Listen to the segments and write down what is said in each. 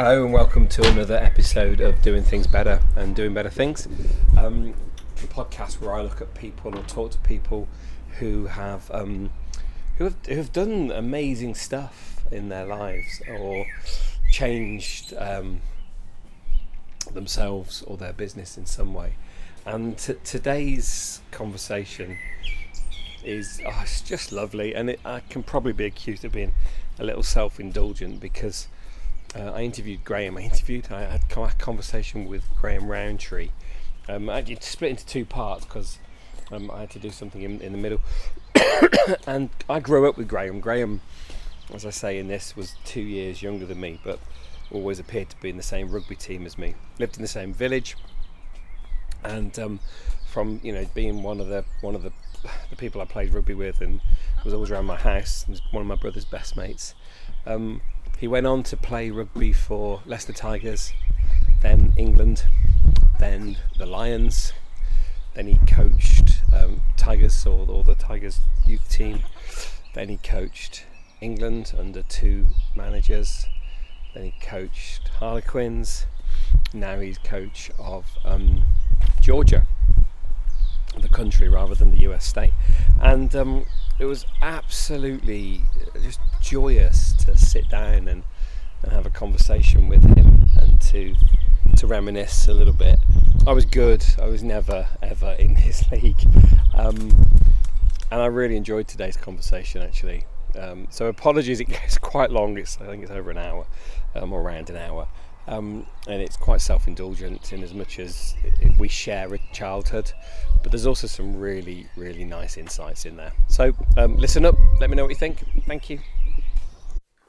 Hello and welcome to another episode of Doing Things Better and Doing Better Things, um, the podcast where I look at people or talk to people who have um, who have who have done amazing stuff in their lives or changed um, themselves or their business in some way. And t- today's conversation is oh, it's just lovely, and it, I can probably be accused of being a little self-indulgent because uh, I interviewed Graham. I interviewed. I had a conversation with Graham Rowntree. Um, I had split into two parts because um, I had to do something in, in the middle. and I grew up with Graham. Graham, as I say in this, was two years younger than me, but always appeared to be in the same rugby team as me. Lived in the same village, and um, from you know being one of the one of the the people I played rugby with, and was always around my house. Was one of my brother's best mates. Um, he went on to play rugby for Leicester Tigers, then England, then the Lions. Then he coached um, Tigers or, or the Tigers youth team. Then he coached England under two managers. Then he coached Harlequins. Now he's coach of um, Georgia, the country rather than the US state. And um, it was absolutely just joyous to sit down and, and have a conversation with him and to to reminisce a little bit. I was good. I was never ever in his league, um, and I really enjoyed today's conversation actually. Um, so apologies, it gets quite long. It's I think it's over an hour, um, or around an hour. Um, and it's quite self-indulgent in as much as we share a childhood, but there's also some really, really nice insights in there. So um, listen up. Let me know what you think. Thank you.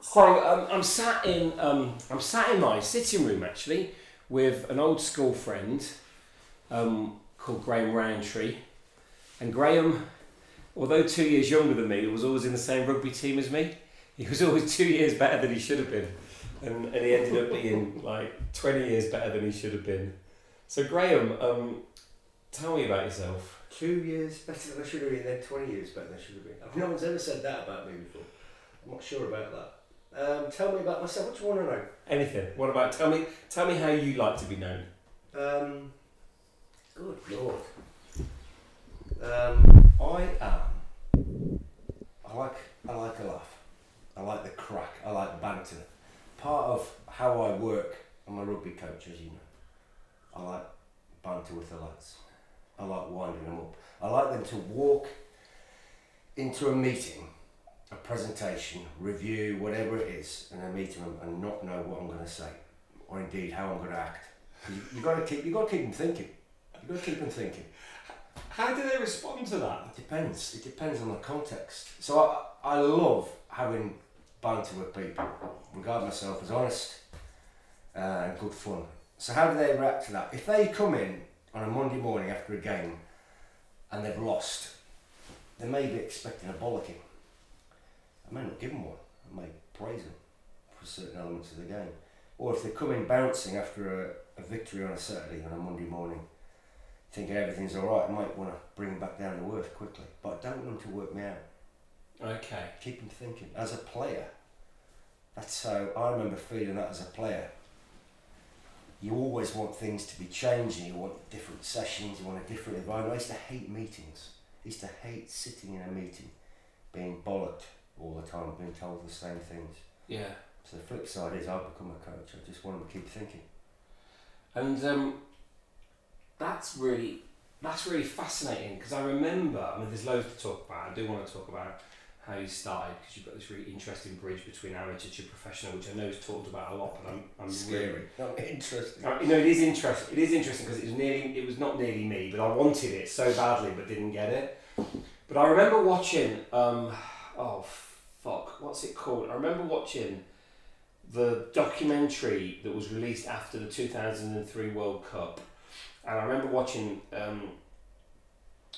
So um, I'm sat in um, I'm sat in my sitting room actually with an old school friend um, called Graham Rowntree, and Graham, although two years younger than me, was always in the same rugby team as me. He was always two years better than he should have been and, and he ended up being like 20 years better than he should have been. So, Graham, um, tell me about yourself. Two years better than I should have been, then 20 years better than I should have been. No one's ever said that about me before. I'm not sure about that. Um, tell me about myself. What do you want to know? Anything. What about tell me? Tell me how you like to be known. Um, good lord. Um, I am. I like. I like a laugh. I like the crack. I like the banter part of how I work. I'm a rugby coach, as you know. I like banter with the lads. I like winding them up. I like them to walk into a meeting, a presentation, review, whatever it is, in a meeting and not know what I'm going to say, or indeed how I'm going to act. You, you got to keep you got to keep them thinking. You got to keep them thinking. How do they respond to that? It depends. It depends on the context. So I, I love having banter with people, regard myself as honest uh, and good fun. So how do they react to that? If they come in on a Monday morning after a game and they've lost, they may be expecting a bollocking. I may not give them one. I may praise them for certain elements of the game. Or if they come in bouncing after a, a victory on a Saturday on a Monday morning, thinking everything's all right, I might want to bring them back down to earth quickly. But I don't want them to work me out. Okay. Keep them thinking. As a player, that's how I remember feeling that as a player. You always want things to be changing, you want different sessions, you want a different environment. I used to hate meetings. I used to hate sitting in a meeting, being bollocked all the time, being told the same things. Yeah. So the flip side is I've become a coach. I just want them to keep thinking. And um, that's really that's really fascinating because I remember. I mean, there's loads to talk about. I do want to talk about how you started because you've got this really interesting bridge between amateur to professional, which I know is talked about a lot, but I'm, I'm scary. Really, not interesting. you know, it is interesting. It is interesting because it was nearly, it was not nearly me, but I wanted it so badly, but didn't get it. But I remember watching, um, oh fuck, what's it called? I remember watching the documentary that was released after the two thousand and three World Cup, and I remember watching um,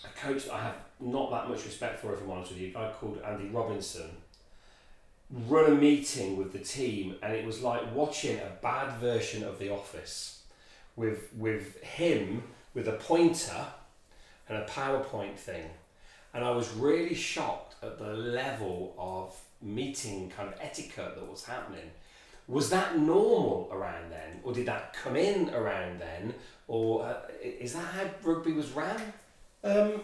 a coach that I have not that much respect for, if I'm honest with you, a guy called Andy Robinson, run a meeting with the team, and it was like watching a bad version of The Office, with with him with a pointer and a PowerPoint thing, and I was really shocked at the level of meeting kind of etiquette that was happening. Was that normal around then, or did that come in around then, or uh, is that how rugby was ran? Um,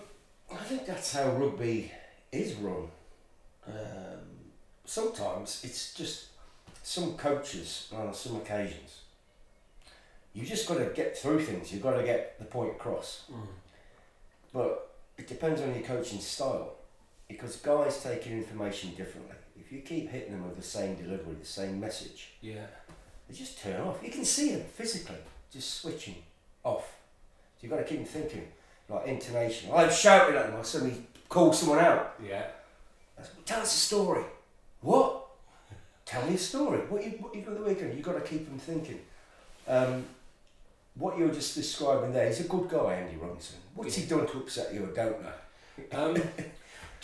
I think that's how rugby is run. Um, sometimes it's just some coaches on some occasions. You just got to get through things. You've got to get the point across. But it depends on your coaching style, because guys take in information differently. If you keep hitting them with the same delivery, the same message, Yeah. they just turn off. You can see them physically just switching off. So you've got to keep them thinking, like intonation. I'm shouting at them. I suddenly call someone out. Yeah. I said, Tell us a story. What? Tell me a story. What you what you at the weekend? You've got to keep them thinking. Um, what you're just describing there, he's a good guy, Andy Robinson. What's he done to upset you? I don't know. Um,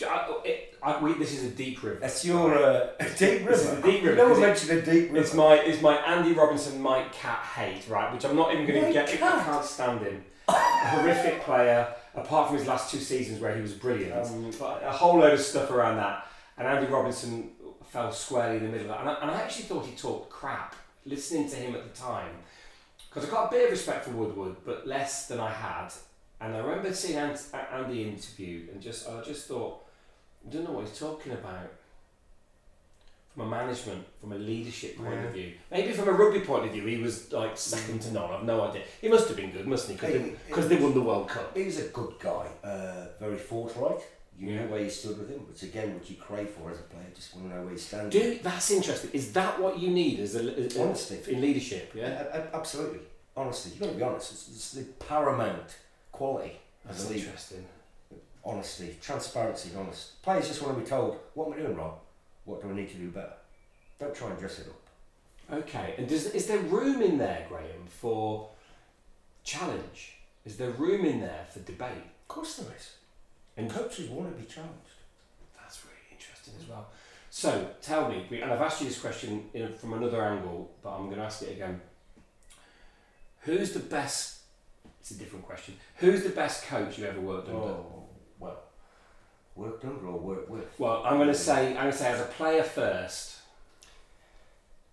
I, it, I, we, this is a deep river. That's your uh, deep river. This is a deep river, No one mentioned a deep river. It's my it's my Andy Robinson Mike Catt hate, right? Which I'm not even going to get. Catt? I can't stand him. A horrific player, apart from his last two seasons where he was brilliant. Um, but a whole load of stuff around that. And Andy Robinson fell squarely in the middle of that. And I, and I actually thought he talked crap listening to him at the time. Because I got a bit of respect for Woodward, but less than I had. And I remember seeing Ant- Andy interviewed and just I just thought, I don't know what he's talking about. From a management, from a leadership point Yeah. of view, maybe from a rugby point of view, he was like second to none. I've no idea. He must have been good, mustn't he? Because they, they won the World Cup. He was a good guy, uh, very forthright. You Yeah. knew where you stood with him, which again, what you crave for as a player, just want to know where you stand. Do that's interesting. Is that what you need as a as, Honesty. in leadership? Yeah. Absolutely. Honestly, you've got to be honest. It's, it's the paramount quality That's interesting. Honesty, transparency, honest. Players just want to be told, what am I doing wrong? What do I need to do better? Don't try and dress it up. Okay, and does is there room in there, Graham, for challenge? Is there room in there for debate? Of course there is. And Coaches want to be challenged. That's really interesting as well. So tell me, and I've asked you this question in, from another angle, but I'm going to ask it again. Who's the best? It's a different question. Who's the best coach you ever worked under? Oh, worked under or worked with? Well, I'm going to say I'm going to say as a player first.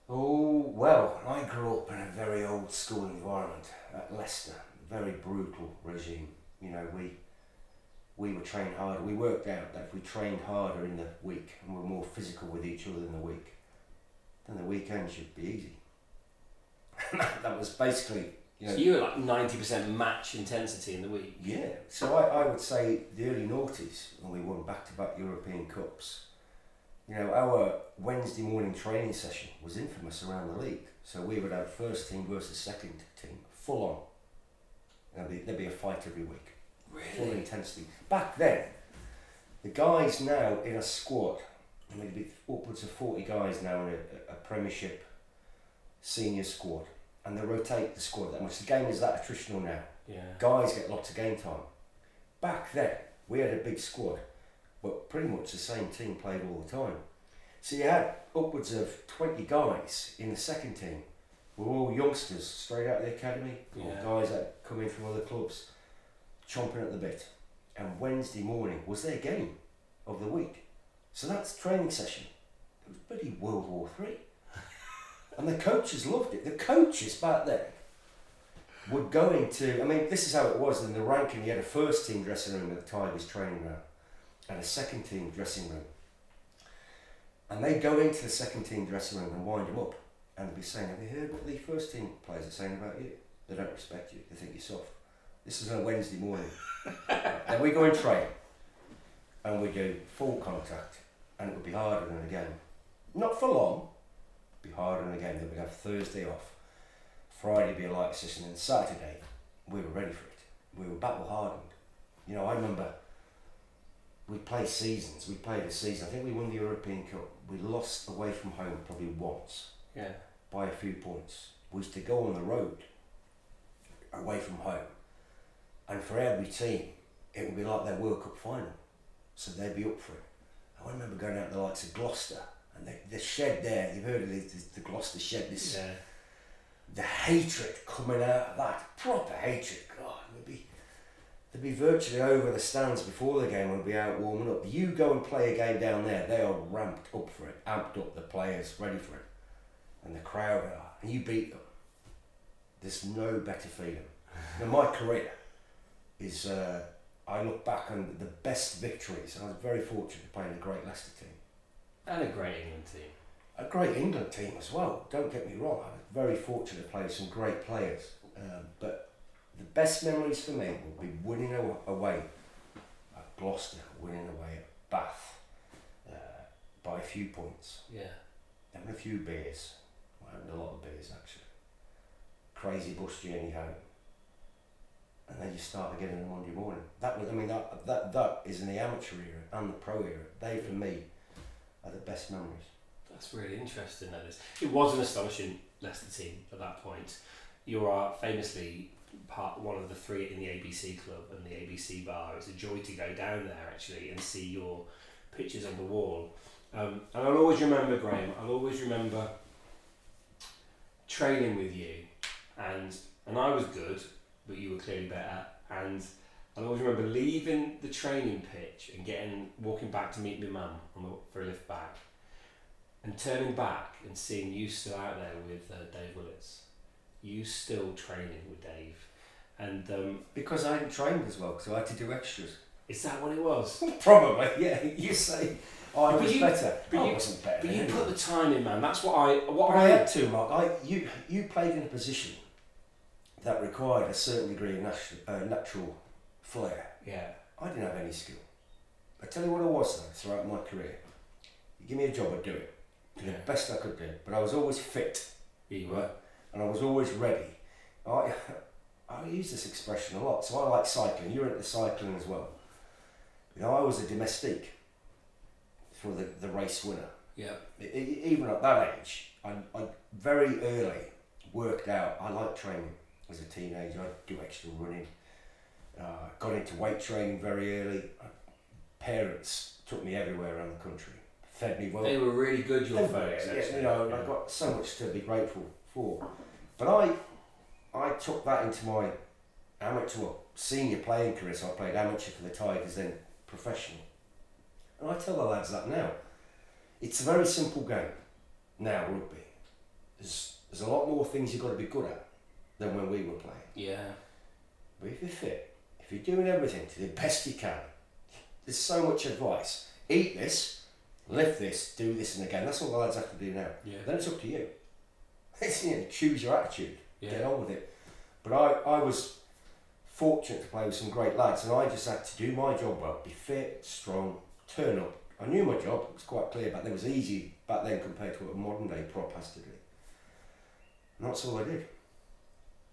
Oh, well, I grew up in a very old school environment at Leicester, very brutal regime. You know, we we were trained harder. We worked out that if we trained harder in the week and were more physical with each other in the week, then the weekend should be easy. that was basically, So you were like ninety percent match intensity in the week. yeah. So I, I would say the early noughties when we won back to back European Cups. You know, our Wednesday morning training session was infamous around the league. So we would have first team versus second team, full on. There'd be, there'd be a fight every week, Really? full intensity. Back then, the guys now in a squad, I mean, be upwards of 40 guys now in a, a Premiership senior squad, and they rotate the squad that much. The game is that attritional now Yeah. guys get lots of game time. Back then, we had a big squad, but pretty much the same team played all the time. So you had upwards of 20 guys in the second team. We're all youngsters straight out of the academy, or guys that come in from other clubs, chomping at the bit. And Wednesday morning was their game of the week. So that's training session. It was bloody World War Three. And the coaches loved it. The coaches back then were going to, I mean, this is how it was in the ranking. You had a first team dressing room at the Tigers training ground and a second team dressing room. And they'd go into the second team dressing room and wind them up and they'd be saying, Have you heard what the first team players are saying about you? They don't respect you, they think you're soft. This is on a Wednesday morning. then we go and train and we do full contact and it would be harder than a game. Not for long, be harder than a game. Then we'd have Thursday off. Friday be a light session, and Saturday we were ready for it. We were battle hardened. You know, I remember we played seasons. We played a season. I think we won the European Cup. We lost away from home probably once Yeah. by a few points. Used to go on the road away from home, and for every team, it would be like their World Cup final. So they'd be up for it. I remember going out to the likes of Gloucester and the, the shed there. You've heard of the, the, the Gloucester shed. This Yeah. the hatred coming out of that proper hatred. God, would be they'd be virtually over the stands before the game. Would be out warming up. You go and play a game down there. They are ramped up for it, amped up. The players ready for it. and the crowd are, and you beat them, there's no better feeling. Now, my career is, uh, I look back on the best victories, and I was very fortunate to play in a great Leicester team. And a great England team. A great England team as well, don't get me wrong, I was very fortunate to play with some great players. Um, but the best memories for me will be winning aw- away at Gloucester, winning away at Bath uh, by a few points. Yeah. having a few beers. I having a lot of beers actually. Crazy bus journey home. And then you start again on Monday morning. That was, I mean, that, that that is in the amateur era and the pro era. They for me are the best memories. That's really interesting. That is. It was an astonishing Leicester team at that point. You are famously part one of the three in the ABC club and the ABC bar. It's a joy to go down there actually and see your pictures on the wall. Um, and I'll always remember Graham. I'll always remember training with you, and and I was good, but you were clearly better. And I'll always remember leaving the training pitch and getting walking back to meet my mum on the, for a lift back and turning back and seeing you still out there with uh, Dave Willits, you still training with Dave, and um, Because I hadn't trained as well, so I had to do extras. is that what it was? Probably, yeah. You say oh, I But was you- better. but I you- wasn't better. But than you put the time in, man. That's what I what But I I had to, Mark. I, you, you played in a position that required a certain degree of natural, uh, natural flair. yeah I didn't have any skill. I tell you what I was though throughout my career. You give me a job, I'd do it. Do Yeah. the best I could do. But I was always fit, you were right? And I was always ready. I, I use this expression a lot. So I like cycling. You're into cycling as well. You know, I was a domestique for the, the race winner. yeah E- e- even at that age, I, I very early worked out. I liked training as a teenager. I'd do extra running. Uh, got into weight training very early. Uh, parents took me everywhere around the country, fed me well. they were really good. Your folks, yeah, you know, Yeah. I've got so much to be grateful for. But I, I took that into my amateur, senior playing career. So I played amateur for the Tigers, then professional. And I tell the lads that now. It's a very simple game. Now rugby. There's there's a lot more things you've got to be good at than when we were playing. yeah But if you're fit, if you're doing everything to the best you can, there's so much advice. Eat this, lift this, do this and again. That's all the lads have to do now. yeah Then it's up to you. It's, you know, choose your attitude, get on with it. But I, I was fortunate to play with some great lads, and I just had to do my job well, be fit, strong, turn up. I knew my job, it was quite clear back then, it was easy back then compared to what a modern day prop has to do. And that's all I did.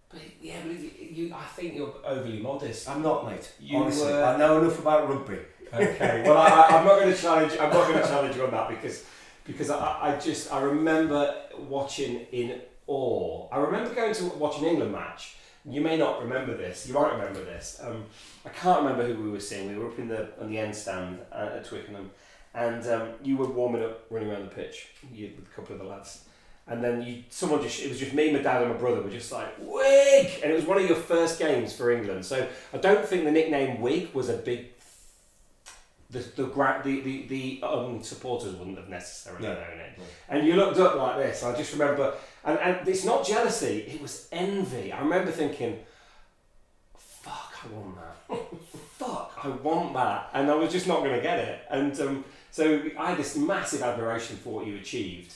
But yeah, but you, you, I think you're overly modest. I'm not, mate. You Honestly, were- I know enough about rugby. Okay. Well, I, I- I'm not going to challenge. I'm not going to challenge you on that because because I, I just I remember watching in awe. I remember going to watch an England match. You may not remember this. You might remember this. Um, I can't remember who we were seeing. We were up in the on the end stand at, at Twickenham, and um, you were warming up, running around the pitch you, with a couple of the lads. And then you, someone just, it was just me, my dad, and my brother were just like, Wig! And it was one of your first games for England. So I don't think the nickname Wig was a big the the the the, the um, supporters wouldn't have necessarily No. known it. No. And you looked up like this. I just remember, and, and it's not jealousy; it was envy. I remember thinking, "Fuck, I want that. Fuck, I want that," and I was just not going to get it. And um, so I had this massive admiration for what you achieved,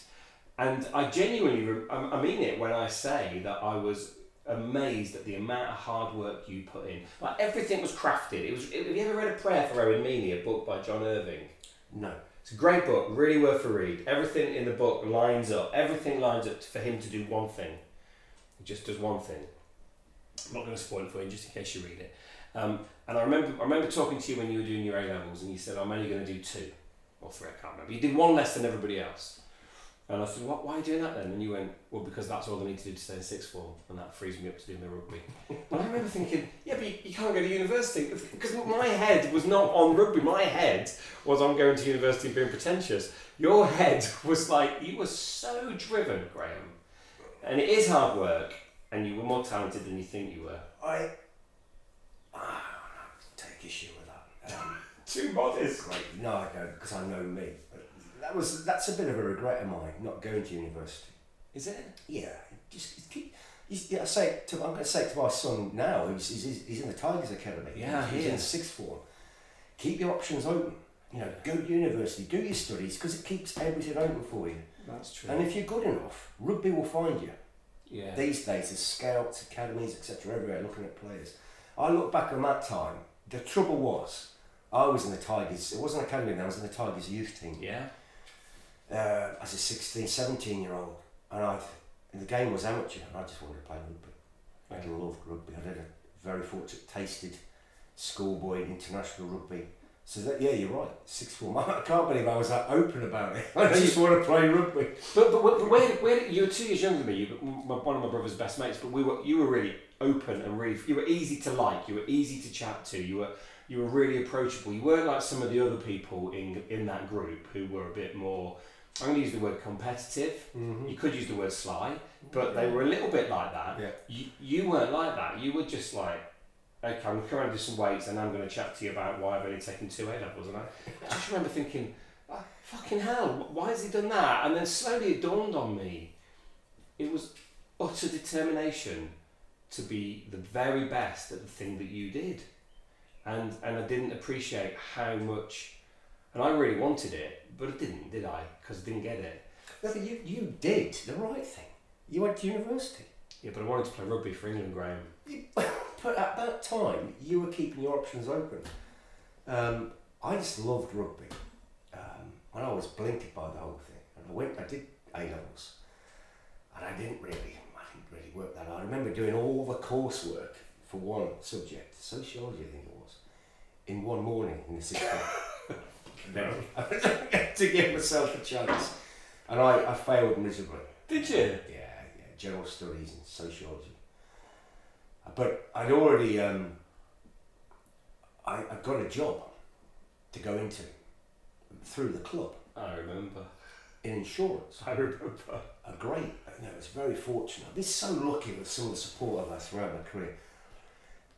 and I genuinely, I mean it when I say that I was amazed at the amount of hard work you put in. Like everything was crafted. It was. Have you ever read a prayer for Owen Meany, a book by John Irving? No. It's a great book, really worth a read. Everything in the book lines up. Everything lines up for him to do one thing. He just does one thing. I'm not going to spoil it for you, just in case you read it. Um, and I remember, I remember talking to you when you were doing your A levels, and you said, "I'm only going to do two or three. I can't remember. You did one less than everybody else." And I said, what, why are you doing that then? And you went, well, because that's all I need to do to stay in sixth form, and that frees me up to do my rugby. and I remember thinking, yeah, but you, you can't go to university. Because my head was not on rugby. My head was on going to university and being pretentious. Your head was like, you were so driven, Graham. And it is hard work, and you were more talented than you think you were. I, ah, take issue with that. Um, Too modest. great. No, I don't, because I know me. That was that's a bit of a regret of mine, not going to university. Is it? Yeah, just keep. He's, yeah, I say to, I'm going to say to my son now. He's, he's, he's in the Tigers Academy. Yeah, he's he in sixth form. Keep your options open. You know, go to university, do your studies because it keeps everything open for you. That's true. And if you're good enough, rugby will find you. yeah. These days, there's scouts, academies, etc., everywhere looking at players. I look back on that time. The trouble was, I was in the Tigers. It wasn't academy. I was in the Tigers youth team yeah. Uh, as a 16, 17 year old, and I, the game was amateur, and I just wanted to play rugby. I loved rugby. I had a very fortunate tasted schoolboy international rugby. So that yeah, you're right. Six form. I can't believe I was that open about it. I just want to play rugby. But but, but where, where you were two years younger than me. You were one of my brother's best mates. But we were you were really open and really you were easy to like. You were easy to chat to. You were you were really approachable. You weren't like some of the other people in in that group who were a bit more. I'm going to use the word competitive. Mm-hmm. You could use the word sly, but they were a little bit like that. Yeah. You, you weren't like that. You were just like, okay, I'm going to come around and do some weights and I'm going to chat to you about why I've only taken two A levels. And I, I just remember thinking, oh, fucking hell, why has he done that? And then slowly it dawned on me. It was utter determination to be the very best at the thing that you did. And, and I didn't appreciate how much, and I really wanted it, but I didn't, did I? Because I didn't get it. No, but you you did the right thing. You went to university. Yeah, but I wanted to play rugby for England, Graham. You, but at that time, you were keeping your options open. Um, I just loved rugby, um, and I was blinkered by the whole thing. And I went, I did A levels, and I didn't really, I didn't really work that hard. I remember doing all the coursework for one subject, sociology, I think it was, in one morning in the sixth form. no, to give myself a chance, and I, I failed miserably. Did you? Yeah, yeah, general studies and sociology. But I'd already, um, I, I got a job to go into through the club I remember. in insurance. I remember. A great, you know, was very fortunate. I've been so lucky with some of the support I've had throughout my career.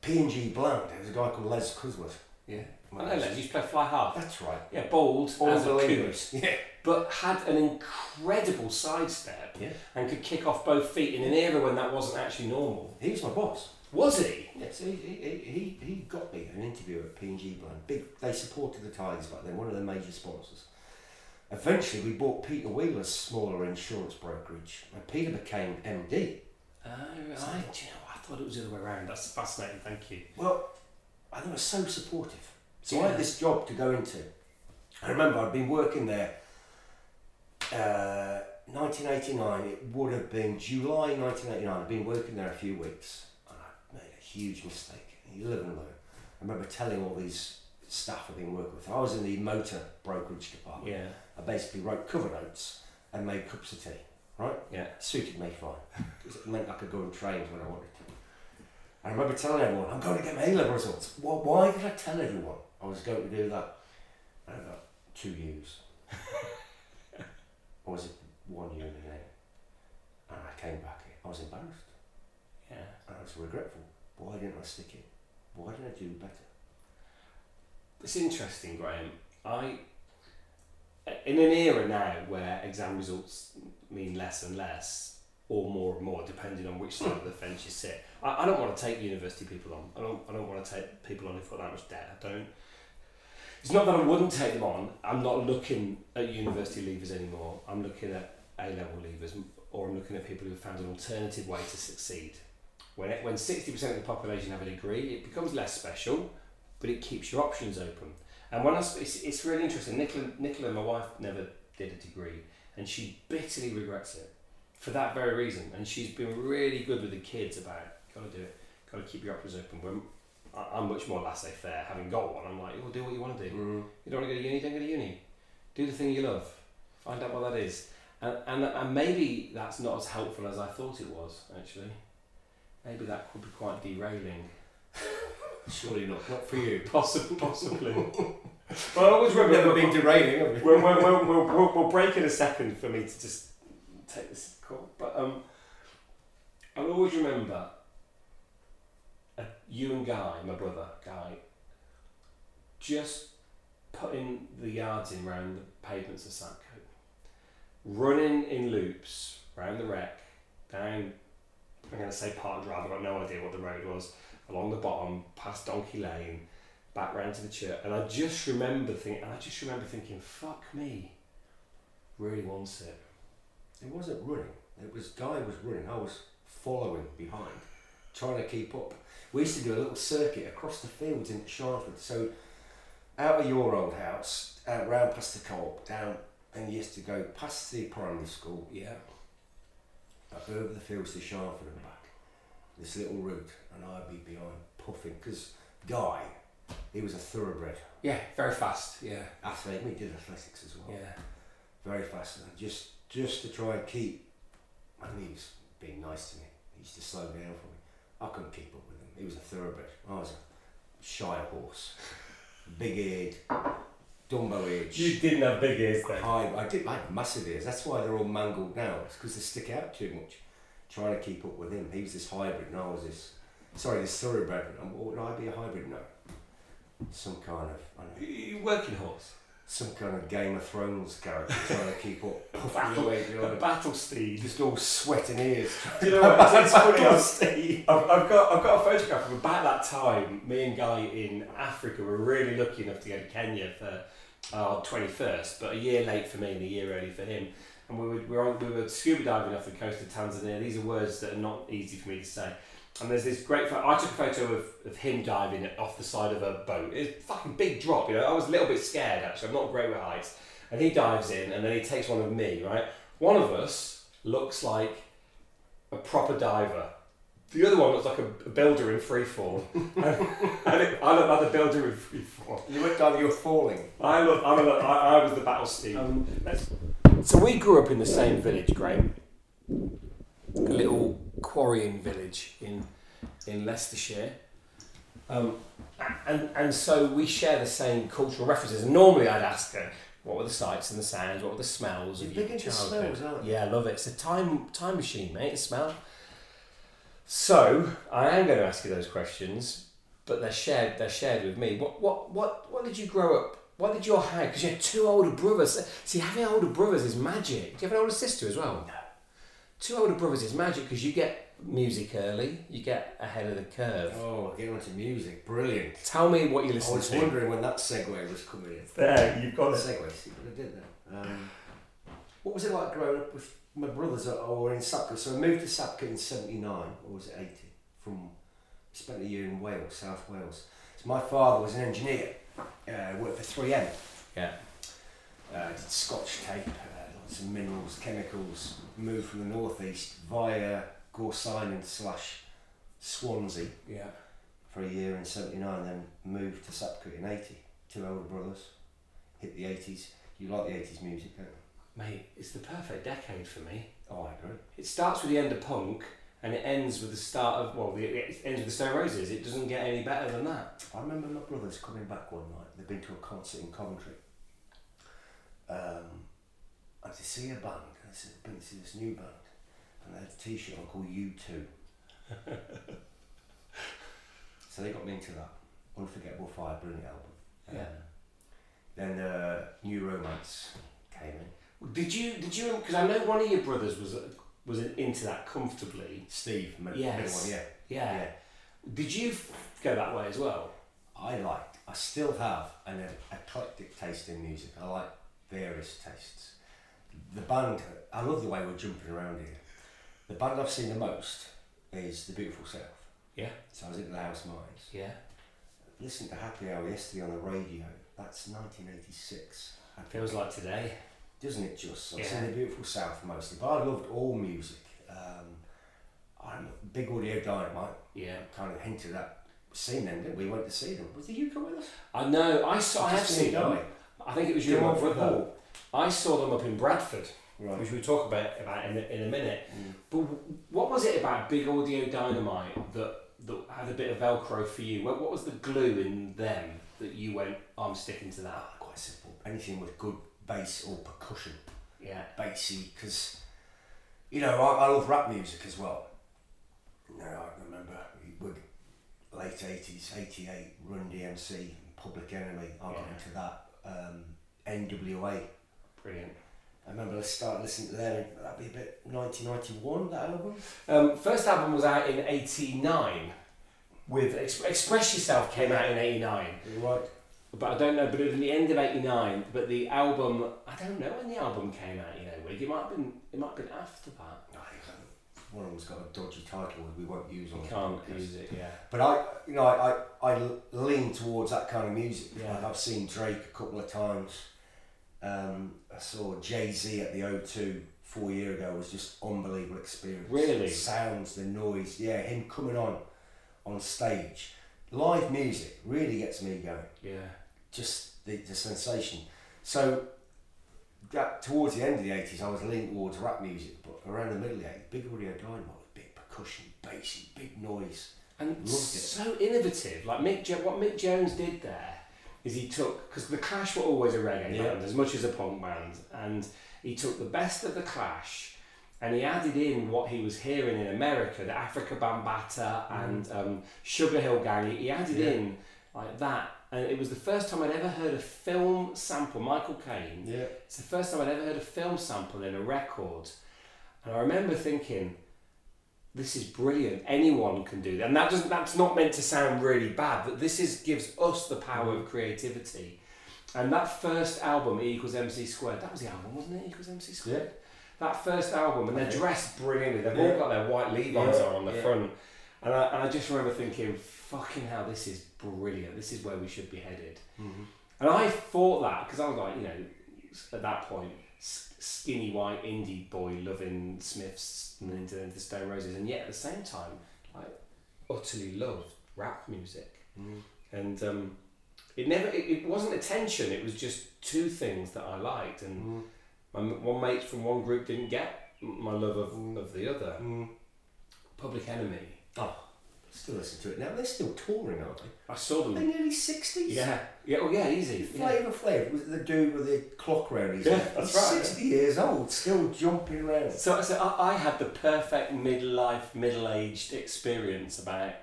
P&G Bland, there was a guy called Les Cusworth. Yeah. I know you used to play fly half. That's right. Yeah, bald as a coot, Yeah. but had an incredible sidestep Yeah. and could kick off both feet in an era when that wasn't actually normal. He was my boss. Was he? Yes, he, he, he, he he got me an interview at P&G Bland. Big, they supported the Tigers back then, one of their major sponsors. Eventually, we bought Peter Wheeler's smaller insurance brokerage, and Peter became MD. Oh, right. Do you know? I thought it was the other way around. That's fascinating. Thank you. Well, I they were so supportive. So I had this job to go into. I remember I'd been working there. Uh, 1989. It would have been July 1989. I'd been working there a few weeks, and I made a huge mistake. You live and learn. I remember telling all these staff I've been working with. I was in the motor brokerage department. Yeah. I basically wrote cover notes and made cups of tea. Right? Yeah. suited me fine. it meant I could go and train when I wanted to. I remember telling everyone, I'm going to get my A-level results. Well, why did I tell everyone I was going to do that? I got two U's. or was it one U and the end? And I came back, I was embarrassed. Yeah. And I was regretful. Why didn't I stick it? Why didn't I do better? It's interesting, Graham. I, in an era now where exam results mean less and less, or more and more, depending on which side of the fence you sit. I, I don't want to take university people on. I don't. I don't want to take people on who've got that much debt. I don't. It's not that I wouldn't take them on. I'm not looking at university leavers anymore. I'm looking at A level leavers, or I'm looking at people who have found an alternative way to succeed. When it, when sixty percent of the population have a degree, it becomes less special, but it keeps your options open. And when I, it's, it's really interesting. Nicola, Nicola, my wife, never did a degree, and she bitterly regrets it for that very reason. And she's been really good with the kids about got to do it, got to keep your options open. When I'm much more laissez-faire, having got one, I'm like, well, do what you want to do. Mm. You don't want to go to uni, don't go to uni. Do the thing you love. Find out what that is. And, and, and maybe that's not as helpful as I thought it was, actually. Maybe that could be quite derailing. Surely not. Not for you. Possibly. possibly. but I always remember never been derailing, we? we'll, we'll, we'll, we'll, we'll, we'll break in a second for me to just take this call. But um, I'll always remember uh, you and Guy, my brother, Guy, just putting the yards in round the pavements of Sapcote, running in loops round the wreck, down. I'm going to say Park Drive. I've got no idea what the road was. Along the bottom, past Donkey Lane, back round to the church, and I just remember thinking. I just remember thinking, "Fuck me." Really wants it. It wasn't running. It was Guy was running. I was following behind, trying to keep up. We used to do a little circuit across the fields in Sharnford. So out of your old house, out round past the co-op, down, and you used to go past the primary school, Yeah. up over the fields to Sharnford and back. This little route, and I'd be behind puffing because Guy, he was a thoroughbred Yeah. Very fast. Yeah. athlete. We did athletics as well. Yeah. very fast and just just to try and keep I mean he was being nice to me. He used to slow down for me. I couldn't keep up with him. He was a thoroughbred. I was a shy horse. Big eared, Dumbo eared. You didn't have big ears then. high. I did like massive ears. That's why they're all mangled now. It's because they stick out too much. Trying to keep up with him. He was this hybrid and I was this sorry, this thoroughbred. And would I be a hybrid? No. Some kind of I don't know, working horse. Some kind of Game of Thrones character trying to keep up. puffing Battle, away behind. battle steed. just all sweating ears. Do you know what? It's, funny. I've, I've, got I've got a photograph of about that time. Me and Guy in Africa were really lucky enough to go to Kenya for our twenty first, but a year late for me and a year early for him. And we were we were, on, we were scuba diving off the coast of Tanzania. These are words that are not easy for me to say. And there's this great photo. I took a photo of, of him diving off the side of a boat. It's a fucking big drop, you know. I was a little bit scared actually. I'm not great with heights. And he dives in, and then he takes one of me. Right, one of us looks like a proper diver. The other one looks like a, a builder in freefall. and, and it, I look like the builder in freefall. You looked like you were falling. I look, I'm a, I, I was the battle steed. Um, so we grew up in the same village, Graham. A little quarrying village in in Leicestershire. Um, and, and so we share the same cultural references. And normally I'd ask her, what were the sights and the sounds? What were the smells You're of big your into childhood? smells, aren't you? Yeah, I love it. It's a time time machine, mate. A smell. So I am going to ask you those questions, but they're shared. They're shared with me. What what what what did you grow up? What did your house? Because you had two older brothers. See, having older brothers is magic. Do you have an older sister as well? No. Two older brothers is magic because you get music early. You get ahead of the curve. Oh, getting onto music. Brilliant. Tell me what you listen to. I was to. wondering when that segue was coming in. There, you've got Segue, see what I did there. Um, what was it like growing up with my brothers that were in Sapcote? So I moved to Sapcote in 79, or was it 80? From, spent a year in Wales, South Wales. So my father was an engineer, uh, worked for 3M. Yeah. uh, did scotch tape, of minerals, chemicals, moved from the northeast via Gorseinon slash Swansea Yeah. for a year in 79, then moved to Sapcote in 80. Two older brothers, hit the 80s. You like the 80s music, don't you? Mate, it's the perfect decade for me. Oh, I agree. It starts with the end of punk and it ends with the start of well, the, it ends with the Stone Roses. It doesn't get any better than that. I remember my brothers coming back one night. They'd been to a concert in Coventry. Um, and to see a band, and I said, I've been to see this new band. And they had a t shirt on called U2. so they got me into that. Unforgettable Fire, brilliant album. Yeah. Um, then uh, New Romance came in. Did you? Did you? Because I know one of your brothers was was into that comfortably. Steve, Yes. one, yeah. Yeah. yeah. Did you f- go that way as well? I liked, I still have an eclectic taste in music. I like various tastes. The band, I love the way we're jumping around here. The band I've seen the most is The Beautiful South. Yeah. So I was at the Housemartins. Yeah. Listened to Happy Hour yesterday on the radio. That's 1986. Happy Feels like today. doesn't it just? I've Yeah. seen the beautiful South mostly, but I loved all music. Um, I'm a big audio dynamite, Yeah. kind of hinted at. Seen them, didn't we? Went to see them. Was the UK with us? I know. I saw. I have Just seen them. Guy. I think it was you Come on my for a brother. call. I saw them up in Bradford, Right. which we'll talk about about in a, in a minute. Mm. But w- what was it about Big Audio Dynamite that that had a bit of Velcro for you? What, what was the glue in them that you went, I'm sticking to that? Quite simple. Anything with good bass or percussion, Yeah. bassy, because you know I, I love rap music as well. You know, I remember late eighties, eighty eight, Run DMC, Public Enemy. I got Yeah. into that. Um, NWA, Brilliant. I remember I started listening to them. That'd be a bit 1991. That album. Um, first album was out in '89. With Ex- Express Yourself came out in '89, right. but I don't know. But it was in the end of '89. But the album, I don't know when the album came out. You know, Wig. It might have been. It might have been after that. One of them's got a dodgy title we won't use on can't podcast. use it. Yeah. But I, you know, I, I, I lean towards that kind of music. Yeah. Like I've seen Drake a couple of times. Um, I saw Jay Z at the O2 four year ago. It was just unbelievable experience. Really? The sounds, the noise. Yeah, him coming on on stage. Live music really gets me going. Yeah. Just the, the sensation. So that towards the end of the eighties, I was leaning towards rap music, but around the middle of the eighties, Big Audio Dynamite, big percussion, bassy, big noise. And Loved it. so innovative. Like Mick, what Mick Jones did there is he took because the Clash were always a reggae Yeah. band as much as a punk band, and he took the best of the Clash, and he added in what he was hearing in America, the Afrika Bambaataa and um, Sugarhill Gang. He- added Mm. Yeah. in like that, and it was the first time I'd ever heard a film sample. Michael Caine. Yeah. It's the first time I'd ever heard a film sample in a record. And I remember thinking, this is brilliant. Anyone can do that. And that doesn't that's not meant to sound really bad, but this is gives us the power of creativity. And that first album, E equals MC squared, that was the album, wasn't it? E equals MC squared. That first album, and they're dressed brilliantly. They've Yeah. all got their white Levi's Yeah, on the yeah. front. And I, and I just remember thinking, fucking hell, this is brilliant. This is where we should be headed. Mm-hmm. And I thought that because I was like, you know, at that point, skinny white indie boy loving Smiths and into Stone Roses, and yet at the same time, like utterly loved rap music. Mm. And um, it never, it, it wasn't a tension. It was just two things that I liked, and Mm. my one mate from one group didn't get my love of, Mm. of the other. Mm. Public Enemy. Oh, still listen to it now. They're still touring, aren't they? I saw them. They're nearly sixties. Yeah, yeah, oh yeah, easy. Yeah. Flavor Flav was the dude with the clock round his Yeah, neck. that's He's right. Sixty years old, still jumping around. So, so I, I had the perfect midlife, middle-aged experience about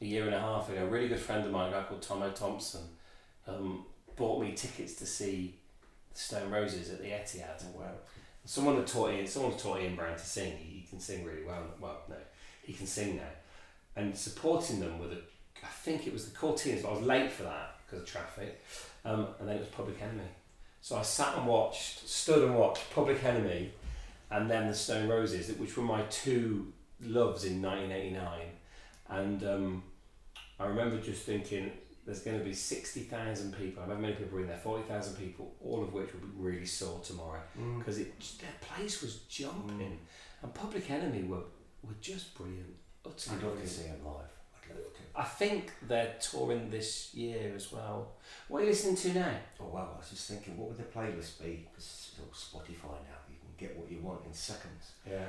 a year and a half ago. A really good friend of mine, a guy called Tomo Thompson, um, bought me tickets to see the Stone Roses at the Etihad. Wow. Someone had taught Ian, someone's taught Ian Brown to sing. He, he can sing really well. Well, no, he can sing now. And supporting them with a, I think it was the Courteeners, but I was late for that because of traffic. Um, and then it was Public Enemy. So I sat and watched, stood and watched Public Enemy, and then the Stone Roses, which were my two loves in 1989. And um, I remember just thinking, there's going to be 60,000 people. I remember many people were in there, 40,000 people, all of which will be really sore tomorrow Mm. because it their place was jumping, and Public Enemy were were just brilliant. Utterly I'd love to see him live. I'd love to. I think they're touring this year as well. What are you listening to now? Oh wow, I was just thinking, what would the playlist be? Because it's all Spotify now, you can get what you want in seconds. Yeah.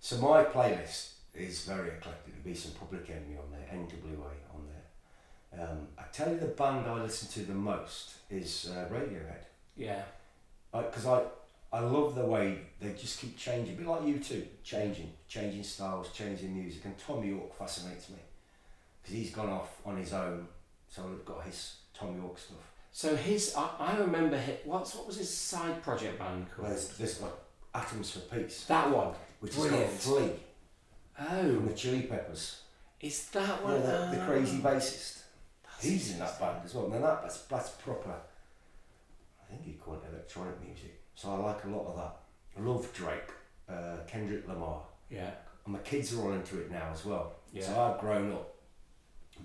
So my playlist is very eclectic. There'll be some Public Enemy on there, NWA on there. Um, I tell you, the band I listen to the most is uh, Radiohead. Yeah. Because I, I love the way they just keep changing, a bit like U2, changing, changing styles, changing music. And Thom Yorke fascinates me because he's gone off on his own. So I've got his Thom Yorke stuff. So his, I, I remember his, what's what was his side project band called? There's, there's like Atoms for Peace, that one. which Brilliant. has got Flea from Oh, the Chili Peppers. is that Yeah, one? the, the Ah. crazy bassist. That's He's in that band as well. Now that, that's, that's proper, I think he'd call it electronic music. So I like a lot of that. I love Drake, uh, Kendrick Lamar. Yeah. And my kids are all into it now as well. Yeah. So I've grown up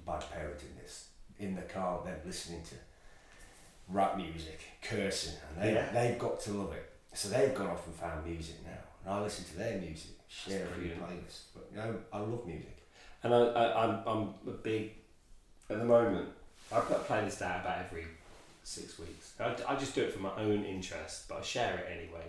bad parenting this in the car, them listening to rap music, cursing, and they, Yeah. they've got to love it. So they've gone off and found music now. And I listen to their music, share That's every brilliant. playlist. But you know, I love music. And I, I, I'm, I'm a big, at the moment, I put a playlist out about every six weeks. I, I just do it for my own interest, but I share it anyway.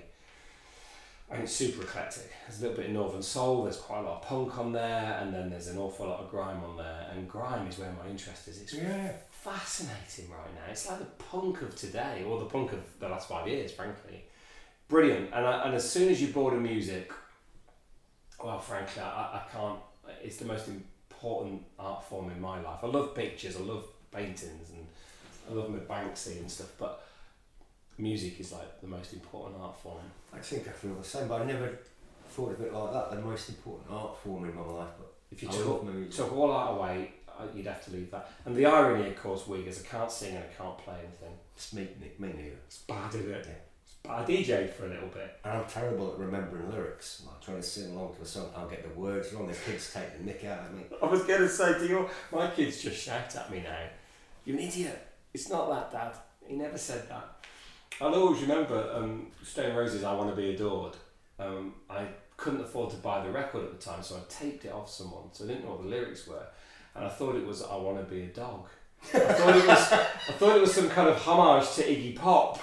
And it's super eclectic. There's a little bit of Northern Soul, there's quite a lot of punk on there, and then there's an awful lot of grime on there. And grime is where my interest is. It's Yeah. fascinating right now. It's like the punk of today, or the punk of the last five years, frankly. Brilliant. And, I, and as soon as you're bored of music, well, frankly, I, I can't. It's the most important art form in my life. I love pictures, I love paintings, and I love my Banksy and stuff. But music is like the most important art form. I think I feel the same, but I never thought of it like that. The most important art form in my life, but If you I took, took all art away, you'd have to leave that. And the irony, of course, Wig, is I can't sing and I can't play anything. It's me, me, me neither. It's bad, isn't it? Yeah. It's bad. I DJ'd for a little bit. And I'm terrible at remembering lyrics. Like trying to sing along to a song, I'll get the words wrong. The kids take the nick out of me. I was going to say to you, my kids just shout at me now. You're an idiot. It's not that, Dad. He never said that. I'll always remember um, Stone Roses, I Want to Be Adored. Um, I couldn't afford to buy the record at the time, so I taped it off someone, so I didn't know what the lyrics were. And I thought it was I Want to Be a Dog. I thought it was, I thought it was some kind of homage to Iggy Pop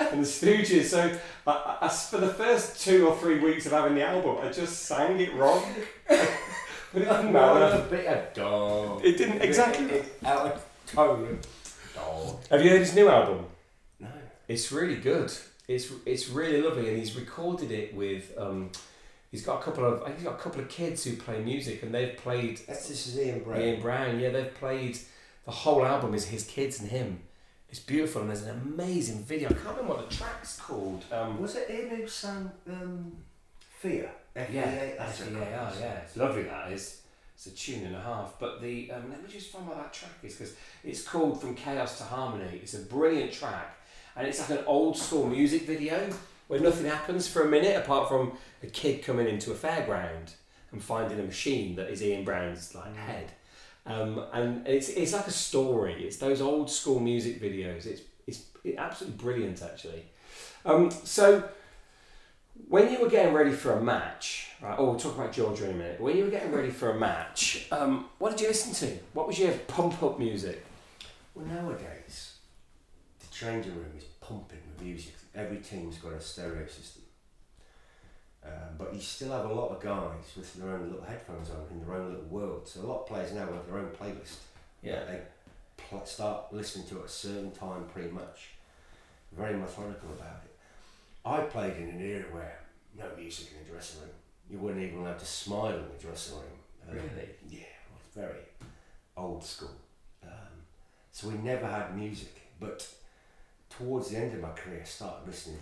and the Stooges. So I, I- for the first two or three weeks of having the album, I just sang it wrong. but it didn't matter. a bit of dog. It didn't exactly. It, out of tone. Dog. Have you heard his new album? No. It's really good. It's it's really lovely, and he's recorded it with. Um, he's got a couple of. He's got a couple of kids who play music, and they've played. That's this is Ian Brown. Ian Brown, yeah, they've played. The whole album is his kids and him. It's beautiful, and there's an amazing video. I can't remember what the track's called. Um, Was it Ian who sang um, Fear? yeah, F-E-A, that's that's yeah, chorus. yeah. It's lovely. That is. It's a tune and a half. But the um, let me just find what that track is because it's called From Chaos to Harmony. It's a brilliant track, and it's like an old school music video where nothing happens for a minute apart from a kid coming into a fairground and finding a machine that is Ian Brown's like head. Um, and it's, it's like a story. It's those old school music videos. It's it's absolutely brilliant actually. Um, so when you were getting ready for a match, right? Oh, we'll talk about Georgia in a minute. When you were getting ready for a match, um, what did you listen to? What was your pump up music? Well, nowadays, the changing room is pumping with music. Every team's got a stereo system. Um, but you still have a lot of guys with their own little headphones on in their own little world. So a lot of players now have their own playlist. that They pl- start listening to at a certain time pretty much. Very methodical about it. I played in an era where no music in the dressing room. You weren't even allowed to smile in the dressing room. Um, Really? Yeah, it was very old school. Um, so we never had music. But towards the end of my career, I started listening.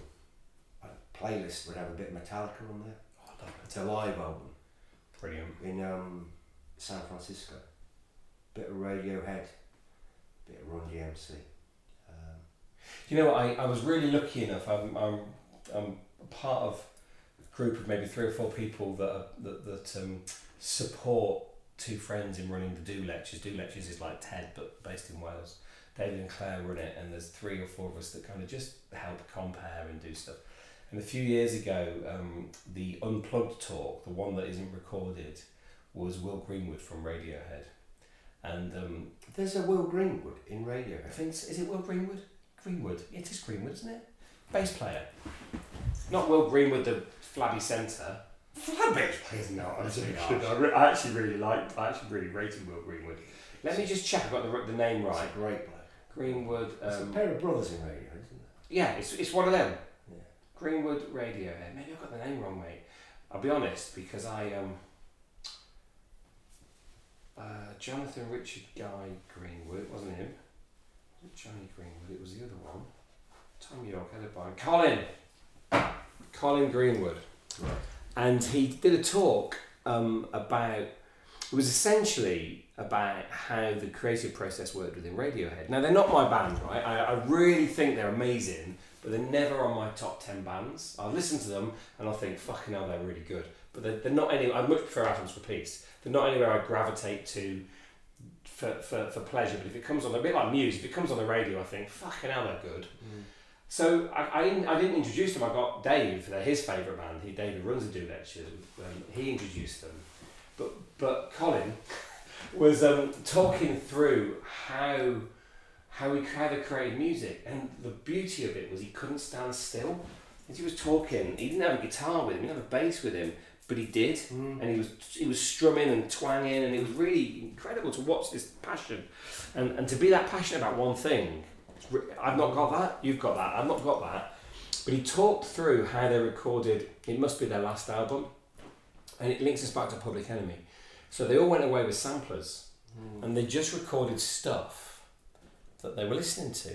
A playlist would have a bit of Metallica on there. Oh, I love It's a live album Brilliant. in um, San Francisco. Bit of Radiohead, bit of Run DMC. Um, You know? I, I was really lucky enough. I'm, I'm, I'm part of a group of maybe three or four people that are, that, that um, support two friends in running the Do Lectures. Do Lectures is like TED but based in Wales. David and Claire run it, and there's three or four of us that kind of just help compare and do stuff. And a few years ago, um, the Unplugged talk, the one that isn't recorded, was Will Greenwood from Radiohead. And um, there's a Will Greenwood in Radiohead. I think is it Will Greenwood? Greenwood. It is Greenwood, isn't it? Bass player. Not Will Greenwood, the flabby centre. Flabby. He's not. I, That's actually, harsh. I, re- I actually really liked. I actually really rated Will Greenwood. Let me just check. I got the, the name It's right. a great bloke. Greenwood. There's a Um, pair of brothers in radio, isn't it? yeah, it's, it's one of them. Yeah. Greenwood Radio. Maybe I got the name wrong, mate. I'll be honest because I um. Uh, Jonathan Richard Guy Greenwood. It wasn't him. Was it Jonny Greenwood? It was the other one. Thom Yorke had a bar. Colin. Colin Greenwood. Right. And he did a talk um, about. It was essentially about how the creative process worked within Radiohead. Now they're not my band, right? I, I really think they're amazing, but they're never on my top ten bands. I listen to them and I think, fucking hell, they're really good. But they're, they're not any. I much prefer Atoms for Peace. They're not anywhere I gravitate to for, for, for pleasure. But if it comes on, a bit like Muse, if it comes on the radio, I think, fucking hell, they're good. So I, I, didn't, I didn't introduce them. I got Dave. They're his favourite band. He David runs the Do Lectures. Um, he introduced them, but but Colin was um, talking through how how he how they created music, and the beauty of it was he couldn't stand still. As he was talking, he didn't have a guitar with him. He didn't have a bass with him, but he did, and he was he was strumming and twanging, and it was really incredible to watch this passion, and and to be that passionate about one thing. I've not got that. You've got that. I've not got that. But he talked through how they recorded. It must be their last album, and it links us back to Public Enemy. So they all went away with samplers, hmm. and they just recorded stuff that they were listening to.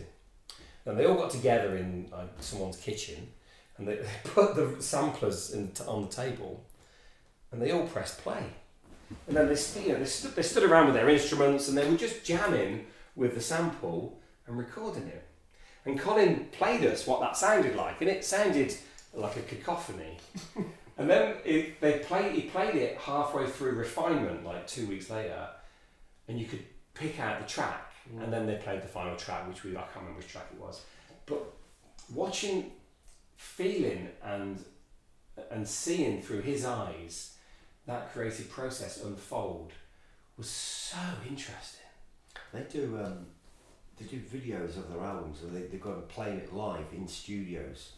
and they all got together in like, someone's kitchen, and they, they put the samplers in, on the table, and they all pressed play. And then they, st- you know, they, stood, they stood around with their instruments and they were just jamming with the sample and recording it. And Colin played us what that sounded like, and it sounded like a cacophony. and then it, they played, he played it halfway through refinement, like two weeks later, and you could pick out the track, and then they played the final track, which we I can't remember which track it was. But watching, feeling, and and seeing through his eyes that creative process unfold was so interesting. They do um, they do videos of their albums, and they they got to play it live in studios.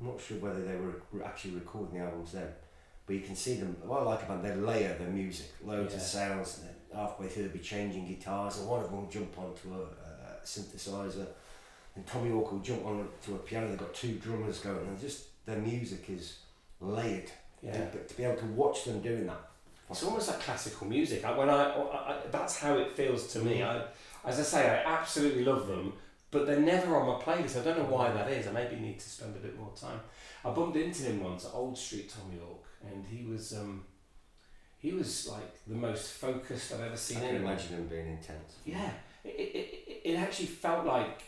I'm not sure whether they were actually recording the albums then, but you can see them. What I like about them, they layer their music, loads of sounds. And then halfway through, they'll be changing guitars, and one of them will jump onto a, a synthesizer, and Tommy Walker will jump onto a piano. They've got two drummers going, and just their music is layered. Yeah. But to be able to watch them doing that, It's almost like classical music. I, when I, I, I, that's how it feels to me. Mm-hmm. I, as I say, I absolutely love them, but they're never on my playlist. I don't know why that is. I maybe need to spend a bit more time. I bumped into him once at Old Street Thom Yorke, and he was um, he was like the most focused I've ever seen. I can anyone. imagine him being intense. Yeah, it, it, it, actually felt like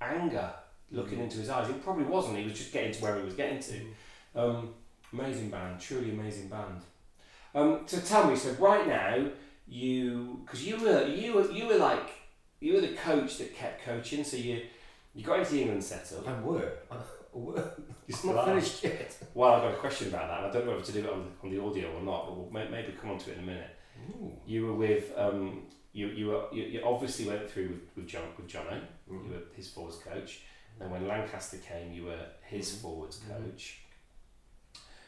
anger looking into his eyes. It probably wasn't. He was just getting to where he was getting to. Um, amazing band, truly amazing band. Um, so tell me, so right now you, because you were you were you were like you were the coach that kept coaching. So you you got into the England setup. I were. I were. It's not finished yet. Well, I've got a question about that. I don't know whether to do it on, on the audio or not, but we'll may, maybe come on to it in a minute. Ooh. You were with um, you you were you, you obviously went through with, with John with Jono. Mm. You were his forwards coach. Then when Lancaster came, you were his forwards Mhm. coach.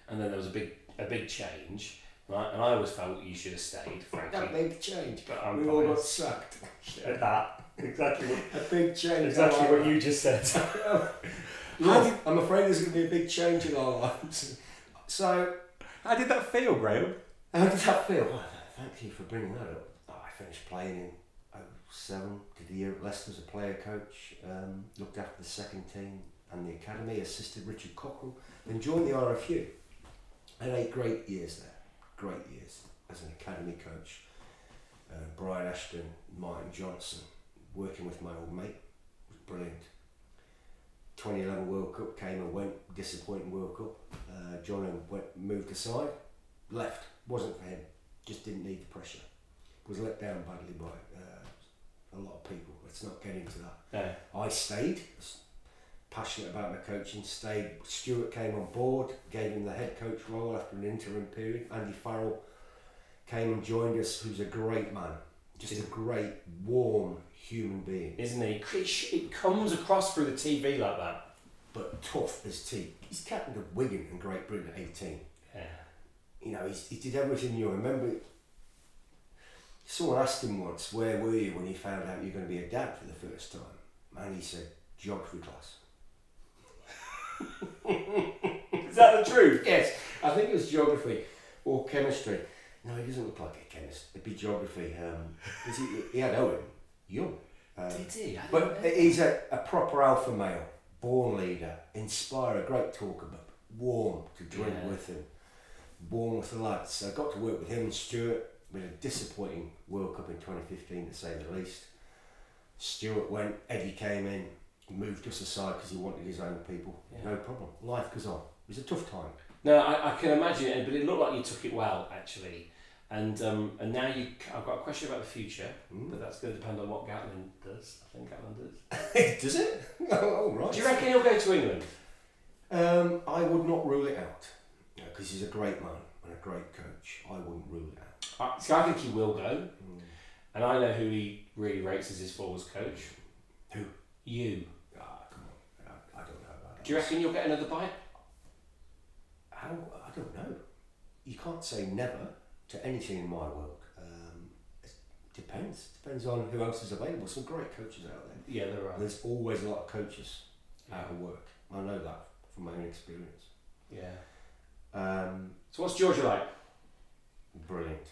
And then there was a big a big change, right? And I always felt you should have stayed, That frankly. big change. But I'm we all got sacked. At that exactly what, A big change. exactly what you just said. I'm afraid there's going to be a big change in our lives. So, How did that feel, Graham? how did that feel? Well, thank you for bringing that up. Oh, I finished playing in 07, did a year at Leicester as a player coach, um, looked after the second team and the academy, assisted Richard Cockerill, then joined the RFU. I had eight great years there, great years as an academy coach. Uh, Brian Ashton, Martin Johnson, working with my old mate was brilliant. 2011 World Cup came and went, disappointing World Cup. Uh, John went, moved aside, left, wasn't for him, just didn't need the pressure. Was let down badly by uh, a lot of people. Let's not get into that. Yeah. I stayed, passionate about my coaching, stayed. Stuart came on board, gave him the head coach role after an interim period. Andy Farrell came and joined us, who's a great man, just a great, warm human being, Isn't he? It, comes across through the TV like that. but tough as tea. He's captain of Wigan in Great Britain at 18. Yeah. You know, he's, he did everything you remember. Someone asked him once, where were you when you found out you were going to be a dad for the first time? And he said, geography class. Is that the truth? Yes, I think it was geography or chemistry. No, he doesn't look like a chemist. It'd be geography. Um, he, he had Owen, young. Um, Did he? But know. he's a, a proper alpha male, born leader, inspirer, great talker, but warm to drink Yeah. with him, warm with the lads. So I got to work with him and Stuart. We had a disappointing World Cup in 2015, to say the least. Stuart went, Eddie came in, moved us aside because he wanted his own people. Yeah. No problem. Life goes on. It was a tough time. No, I, I can imagine it, but it looked like you took it well, actually. And um, and now you, I've got a question about the future, Mm. but that's going to depend on what Gatland does. I think Gatland does. Does it? oh, right. Do you reckon he'll go to England? Um, I would not rule it out because he's a great man and a great coach. I wouldn't rule it out. I, see, I think he will go, Mm. and I know who he really rates as his forwards coach. You. Ah, come on. I, I don't know about that. Do you reckon you'll get another bite? How? I don't know. You can't say never to anything in my world. Um, it depends. Depends on who else is available. Some great coaches out there. Yeah, there are. There's always a lot of coaches Yeah. out of work. I know that from my own experience. yeah. Um, So what's Georgia like? brilliant.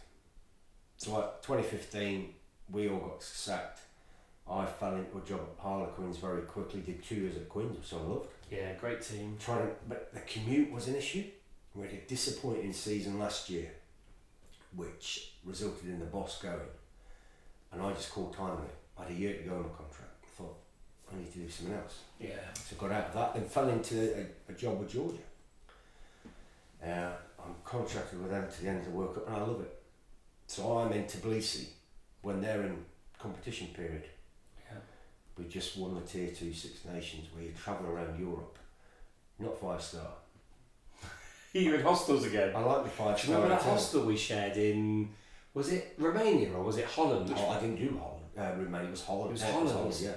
So, like 2015, we all got sacked. I fell into a job at Harlequins very quickly. Did two years at Quins, which I loved. Yeah, great team. Trying to, but the commute was an issue. We had a disappointing season last year, which resulted in the boss going, and I just called time on it. I had a year to go on my contract. I thought I need to do something else. Yeah. So got out of that and fell into a, a job with Georgia. Uh, I'm contracted with them to the end of the World Cup and I love it. So I'm in Tbilisi when they're in competition period. Yeah. We just won the Tier 2 Six Nations where you travel around Europe. Not five star. You in hostels again? I like the five Do you star. remember that hotel. hostel we shared in? Was it Romania or was it Holland? Oh, I didn't do Holland. Uh, Romania it was Holland. It was Yeah, Holland. yeah.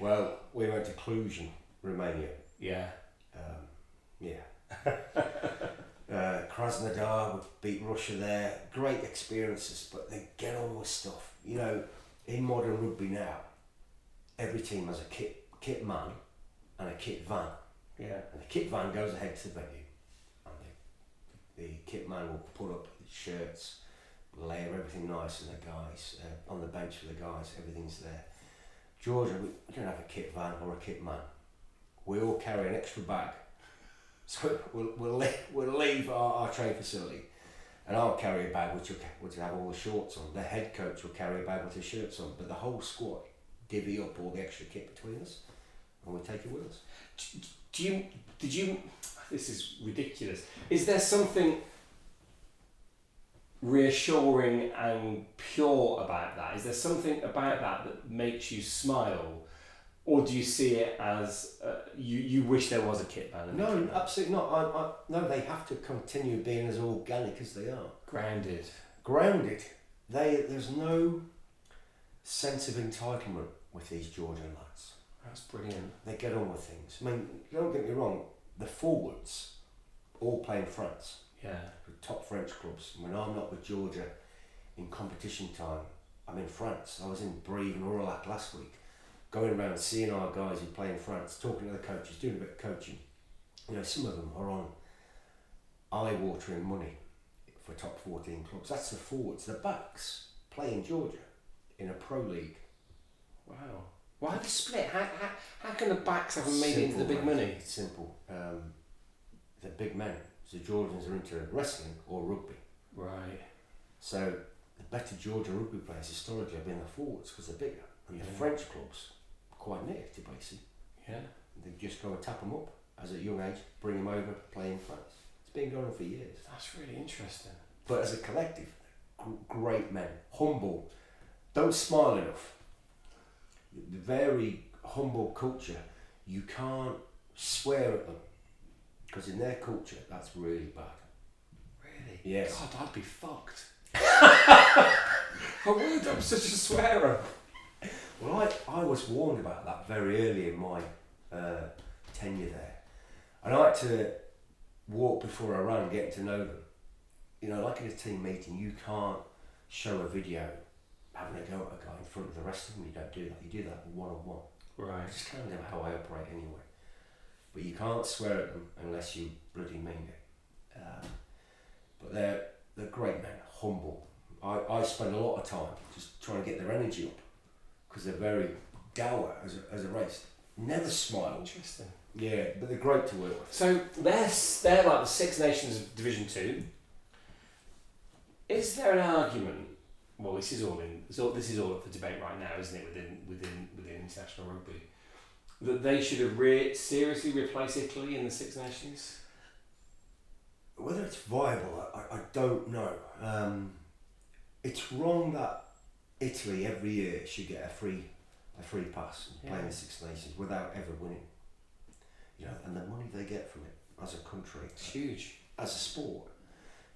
Well, we went to Cluj, Romania. Yeah. Um, yeah. uh, Krasnodar we beat Russia there. Great experiences, but they get on with stuff. You know, in modern rugby now, every team has a kit kit man and a kit van, Yeah. and the kit van goes ahead to the venue, and the, the kit man will put up shirts, layer everything nice, and the guys uh, on the bench for the guys, everything's there. Georgia, we, we don't have a kit van or a kit man. We all carry an extra bag. So we'll, we'll, leave, we'll leave our, our trade facility and I'll carry a bag which will, which will have all the shorts on. The head coach will carry a bag with his shirts on, but the whole squad divvy up all the extra kit between us and we take it with us. Do you? Did you? This is ridiculous. Is there something reassuring and pure about that? Is there something about that that makes you smile, or do you see it as uh, you you wish there was a kit a No, kit absolutely not. I, I, no, they have to continue being as organic as they are. grounded. Grounded. They, there's no sense of entitlement with these Georgian lads. That's brilliant. they get on with things. I mean, don't get me wrong, the forwards all play in France, Yeah. with top French clubs. When I'm not with Georgia in competition time, I'm in France. I was in Brive and Aurillac last week, going around seeing our guys who play in France, talking to the coaches, doing a bit of coaching. You know, some of them are on eye-watering money for top 14 clubs. That's the forwards. The backs play in Georgia in a pro league. Wow. Why the split? How, how, how can the backs haven't made it into the big money? It's simple. Um, the big men. So the Georgians are into wrestling or rugby. Right. So the better Georgian rugby players historically have been the forwards because they're bigger. And the French clubs are quite near to Tbilisi. Yeah. They just go and tap them up as at a young age, bring them over, play in France. It's been going on for years. That's really interesting. But as a collective, great men, humble, don't smile enough. The very humble culture, you can't swear at them because in their culture that's really bad. Really? Yes. God, I'd be fucked. I would. I'm such a swearer. Well, I, I was warned about that very early in my uh, tenure there. And I had to walk before I ran, getting to know them. You know, like in a team meeting, you can't show a video having a go at a guy in front of the rest of them. You don't do that. You do that one on one. Right. It's kind of how I operate anyway. But you can't swear at them unless you bloody mean it. Um, but they're, they're great men, humble. I, I spend a lot of time just trying to get their energy up because they're very dour as a, as a race. Never smile. Interesting. Yeah, but they're great to work with. So they're, they're like the Six Nations of Division Two. Is there an argument? Well, this is all in. All, this is all up for debate right now, isn't it? Within within within international rugby, that they should have re- seriously replaced Italy in the Six Nations. Whether it's viable, I, I don't know. Um, it's wrong that Italy every year should get a free a free pass and play in the Six Nations without ever winning. You know, and the money they get from it as a country, It's huge. as a sport.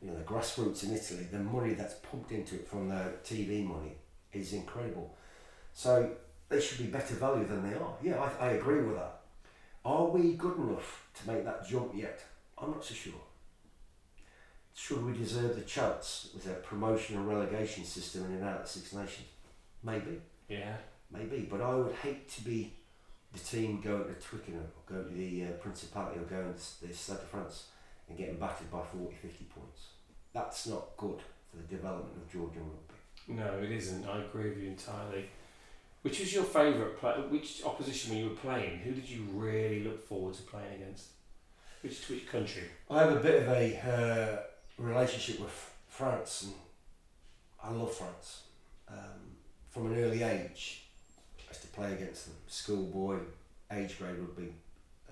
You know, the grassroots in Italy, the money that's pumped into it from the TV money is incredible. So they should be better value than they are. Yeah, I, I agree with that. Are we good enough to make that jump yet? I'm not so sure. Should we deserve the chance with a promotion and relegation system in and out of Six Nations? Maybe, Yeah. maybe. But I would hate to be the team going to Twickenham or going to the uh, Principality or going to the Stade de France and getting battered by 40, 50 points. That's not good for the development of Georgian rugby. No, it isn't. I agree with you entirely. Which was your favourite play? Which opposition when you were playing? Who did you really look forward to playing against? Which which country? I have a bit of a uh, relationship with France, and I love France. Um, from an early age, I used to play against them. Schoolboy, age grade rugby,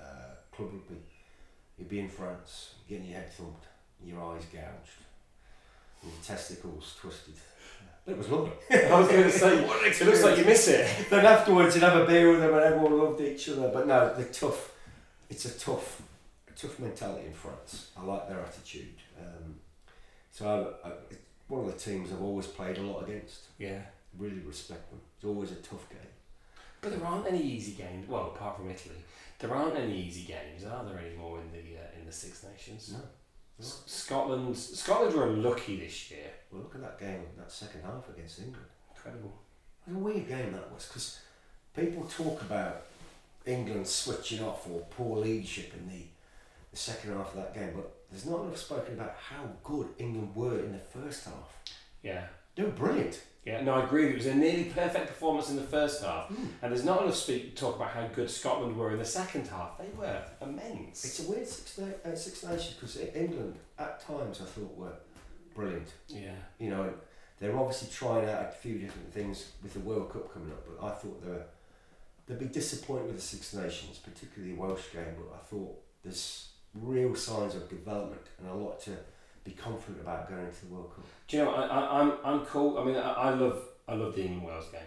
uh, club rugby. You'd be in France, getting your head thumped, your eyes gouged, your testicles twisted. It was lovely. I was going to say, What it looks like you miss it. then afterwards you'd have a beer with them and everyone loved each other. But no, they're tough. It's a tough, a tough mentality in France. I like their attitude. Um, so I, I, it's one of the teams I've always played a lot against. Yeah. Really respect them. It's always a tough game. But there aren't any easy games. Well, apart from Italy, there aren't any easy games, are there anymore in the uh, in the Six Nations? No. Scotland, Scotland were unlucky this year. Well, look at that game, that second half against England. Incredible. What a weird game that was because people talk about England switching off or poor leadership in the, the second half of that game, but there's not enough spoken about how good England were in the first half. Yeah. They were brilliant. Yeah, no, I agree. It was a nearly perfect performance in the first half, Hmm. and there's not enough speak talk about how good Scotland were in the second half. They were immense. It's a weird Six, uh, six Nations because England at times I thought were brilliant. yeah, You know, they're obviously trying out a few different things with the World Cup coming up, but I thought they were they'd be disappointed with the Six Nations, particularly the Welsh game. But I thought there's real signs of development and a lot to be confident about going into the World Cup. Do you know? I, I, I'm I'm cool. I mean, I, I love I love the England Wales game.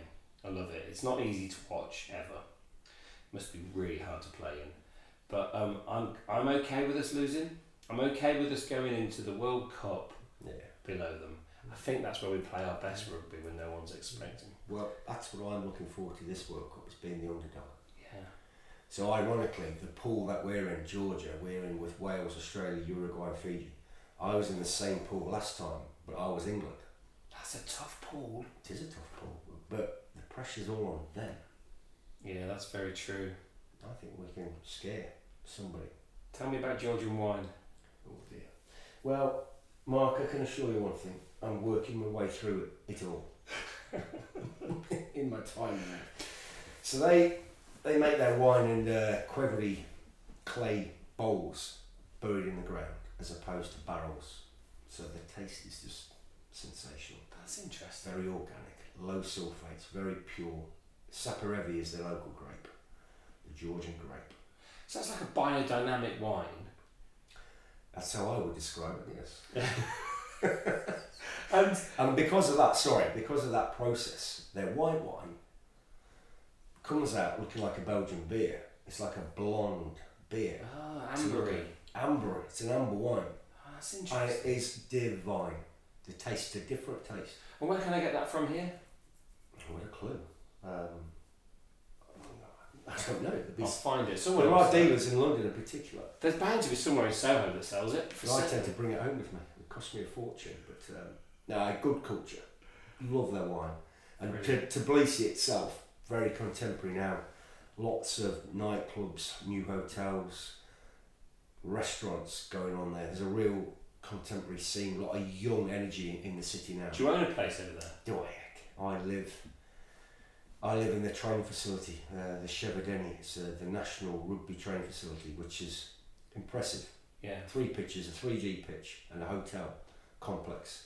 I love it. It's not easy to watch ever. It Must be really hard to play in. But um, I'm I'm okay with us losing. I'm okay with us going into the World Cup Yeah. below them. I think that's where we play our best rugby when no one's expecting. Well, that's what I'm looking forward to this World Cup is being the underdog. Yeah. So ironically, the pool that we're in, Georgia, we're in with Wales, Australia, Uruguay, Fiji. I was in the same pool last time, but I was England. That's a tough pool. It is a tough pool, but the pressure's all on them. Yeah, that's very true. I think we can scare somebody. Tell me about Georgian wine. Oh dear. Well, Mark, I can assure you one thing. I'm working my way through it, it all. in my time now. So they they make their wine in uh, qvevri clay bowls buried in the ground as opposed to barrels. So the taste is just sensational. That's interesting. Very organic, low sulfates, very pure. Saperavi is their local grape, the Georgian grape. So that's like a biodynamic wine. That's how I would describe it, yes. And And because of that, sorry, because of that process, their white wine comes out looking like a Belgian beer. It's like a blonde beer. ah, ambery. Amber, it's an amber wine. Ah, that's And interesting. it is divine. The taste, a different taste. And where can I get that from here? What a clue. Um, I don't know. There'd be- I'll find it. Someone There are else- dealers in London in particular. There's bound to be somewhere in Soho that sells it. For I sale. tend to bring it home with me. It costs me a fortune, but um, no, good culture. Love their wine. And Brilliant. to, Tbilisi itself, very contemporary now. Lots of nightclubs, new hotels, restaurants going on there. There's a real contemporary scene, a lot of young energy in the city now. Do you own a place over there? Do I heck? I live. I live in the training facility, uh, the Chevedeni. It's uh, the national rugby training facility, which is impressive Yeah. three pitches, a 3G pitch, and a hotel complex.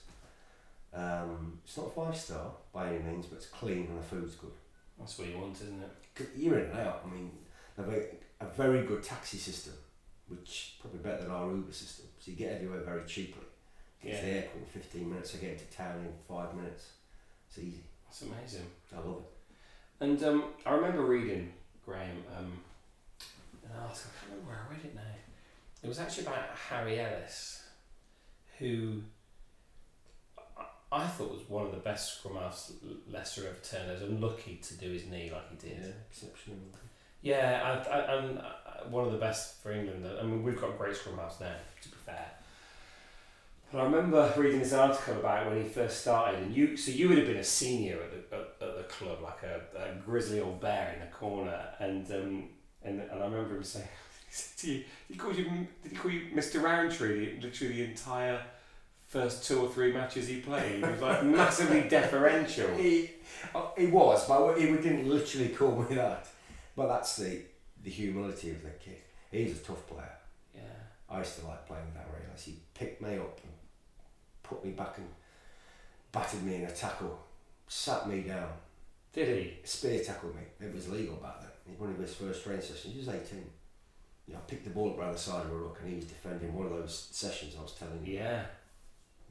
Um, it's not five star by any means, but it's clean and the food's good. That's what you want, isn't it? 'Cause Year in and out, I mean, they've a, a very good taxi system, which probably better than our Uber system. So you get everywhere very cheaply. Get to the airport in 15 minutes, I get into town in five minutes. It's easy. That's amazing. I love it. And um, I remember reading, Graham, um, an article, I can't remember where I read it now. It was actually about Harry Ellis, who I, thought was one of the best scrum halves Leicester ever turned. I was unlucky to do his knee like he did. exceptional. Yeah, I, I, and uh, one of the best for England. I mean, we've got great scrum halves now, to be fair. But I remember reading this article about when he first started, and you. So you would have been a senior at the at, at the club, like a, a grizzly old bear in the corner, and um, and and I remember him saying, he to you, he called you, did he call you Mr. Rowntree? Literally the entire first two or three matches he played. He was like massively deferential. He, uh, he was, but he didn't literally call me that. But that's the, the humility of the kid. He's a tough player. Yeah. I used to like playing with that Relis. He picked me up and put me back and battered me in a tackle, sat me down, Did he? spear tackled me. It was legal back then. He one of his first training sessions. He was 18. You know, I picked the ball up around the side of a rock and he was defending one of those sessions I was telling you. Yeah.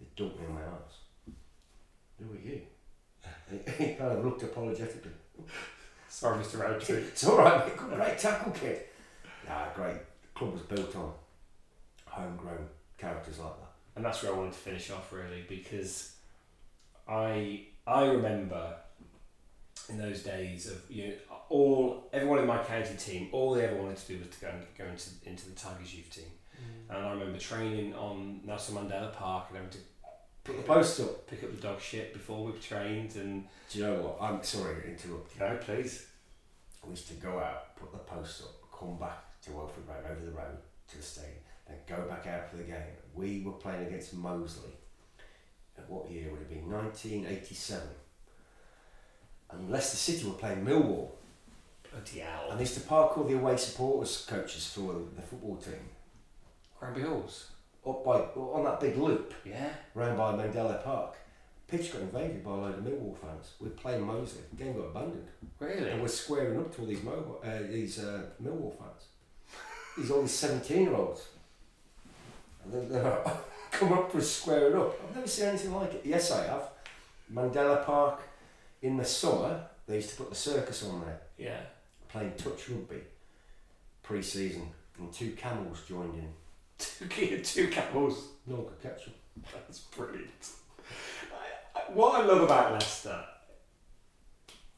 He dumped me on my arse. Who are you? He kind of looked apologetically. Sorry, Mr. Rowntree. It's all right, mate. Great tackle, kid. Nah, great. The club was built on homegrown characters like that. and that's where I wanted to finish off really because I I remember in those days of you know, all everyone in my county team all they ever wanted to do was to go and go into into the Tigers youth team mm. and I remember training on Nelson Mandela Park and having to Put the post up. pick up the dog shit before we've trained and Do you know what? I'm sorry to interrupt you. no please We used to go out, put the post up, come back to Welford Road, over the road to the stadium, then go back out for the game. We were playing against Moseley. At what year would it be? 1987. And Leicester City were playing Millwall. bloody hell And they used to park all the away supporters coaches for the football team Granby Halls up by on that big loop yeah round by Mandela Park. Pitch got invaded by a load of Millwall fans. We're playing Moseley. The game got abandoned. really And we're squaring up to all these Mo- uh, these uh, Millwall fans. These all these seventeen year olds. And then they're come up for squaring up. I've never seen anything like it. Yes, I have. Mandela Park in the summer. They used to put the circus on there, yeah playing touch rugby, pre-season, and two camels joined in. Two two camels No one could catch them. That's brilliant. I, I, what I love about Leicester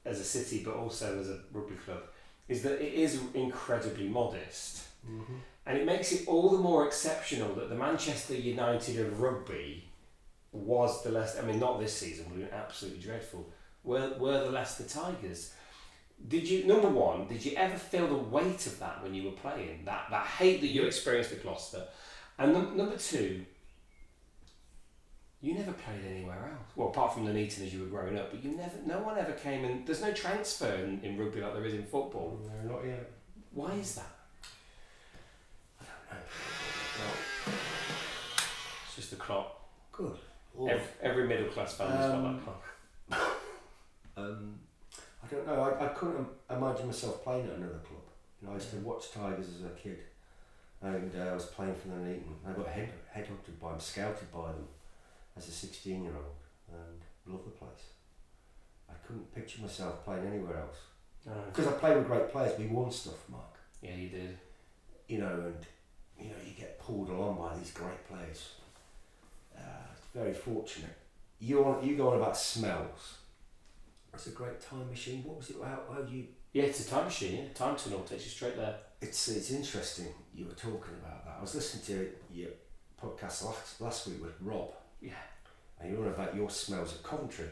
as a city, but also as a rugby club, is that it is incredibly modest. Mm-hmm. And it makes it all the more exceptional that the Manchester United of rugby was the Leicester. I mean, not this season, we were absolutely dreadful. Were, were the Leicester Tigers. Did you, number one, did you ever feel the weight of that when you were playing? That, that hate that you experienced at Gloucester? And num- number two, you never played anywhere else. Well, apart from Nuneaton as you were growing up, but you never. No one ever came and there's no transfer in, in rugby like there is in football. No, not yet. Why is that? I don't know. Well, It's just the clock. good. Every, every middle class family's got Um, that clock. Um, I don't know. I, I couldn't imagine myself playing at another club. You know, I used to watch Tigers as a kid, and uh, I was playing for them Eton. I got head headhunted by them, scouted by them as a sixteen-year-old, and loved the place. I couldn't picture myself playing anywhere else because I played with great players. We won stuff, Mark. Yeah, you did. You know, and you know you get pulled along by these great players. Uh, it's very fortunate. You on, you go on about smells. It's a great time machine. What was it? How, how you Yeah, it's a time machine. Yeah, time tunnel takes you straight there. It's it's interesting you were talking about that. I was listening to your podcast last, last week with Rob, Yeah. and you were on about your smells of Coventry.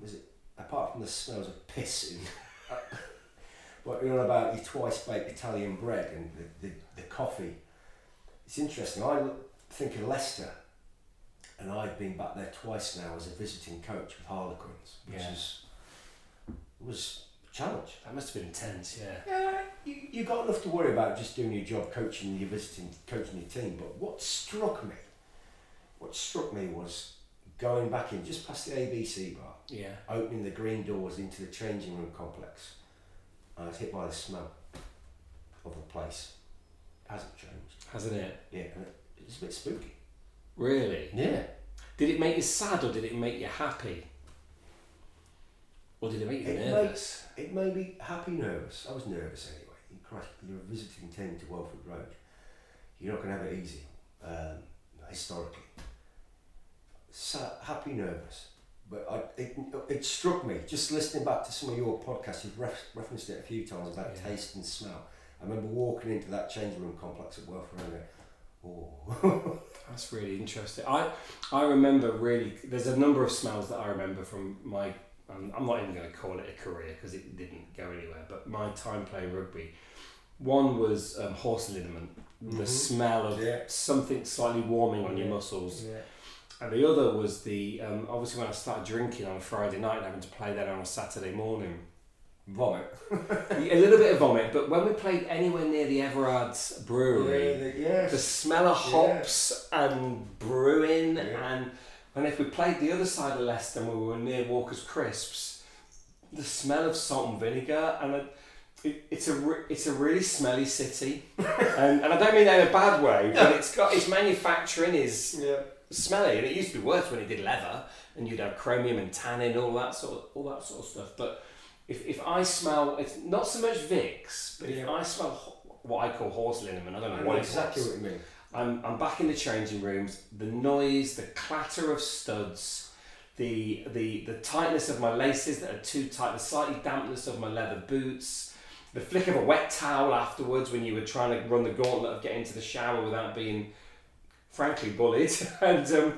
Was it apart from the smells of piss in? what you're on about your twice baked Italian bread and the, the, the coffee. It's interesting. I look- think of Leicester, and I've been back there twice now as a visiting coach with Harlequins, which Yeah. is was a challenge. That must have been intense. Yeah. Yeah, you, you got enough to worry about just doing your job, coaching your visiting, coaching your team. But what struck me, what struck me was going back in just past the ABC bar, Yeah. opening the green doors into the changing room complex. I was hit by the smell of the place. hasn't changed. Hasn't it? Yeah, and it, it's a bit spooky. Really? Yeah. Did it make you sad or did it make you happy? Or did it make you It nervous? It made me happy, nervous. I was nervous anyway. Christ, you're visiting team to Welford Road. You're not going to have it easy, um, historically. Sa happy, nervous. But I, it, it struck me, just listening back to some of your podcasts, you've ref, referenced it a few times about Yeah. taste and smell. I remember walking into that changing room complex at Welford Road and going, oh. That's really interesting. I I remember really. There's a number of smells that I remember from my. Um, I'm not even going to call it a career because it didn't go anywhere. But my time playing rugby, one was um, horse liniment. The Mhm. smell of Yeah. something slightly warming on your muscles. yeah. and the other was the um, obviously when I started drinking on a Friday night and having to play that on a Saturday morning. Vomit. a little bit of vomit, but when we played anywhere near the Everard's brewery, the- yes. the smell of hops and brewing, Yeah. and and if we played the other side of Leicester and we were near Walker's Crisps, the smell of salt and vinegar, and it, it, it's a re- it's a really smelly city, and, and I don't mean that in a bad way, but it's got its manufacturing is yeah. smelly, and it used to be worse when it did leather, and you'd have chromium and tannin, all that sort of all that sort of stuff. But if, if I smell, it's not so much Vicks, but if I smell what I call horse liniment, I don't know I know what exactly it was. what you mean. I'm, I'm back in the changing rooms. The noise, the clatter of studs, the, the the tightness of my laces that are too tight, the slightly dampness of my leather boots, the flick of a wet towel afterwards when you were trying to run the gauntlet of getting to the shower without being, frankly, bullied. and um,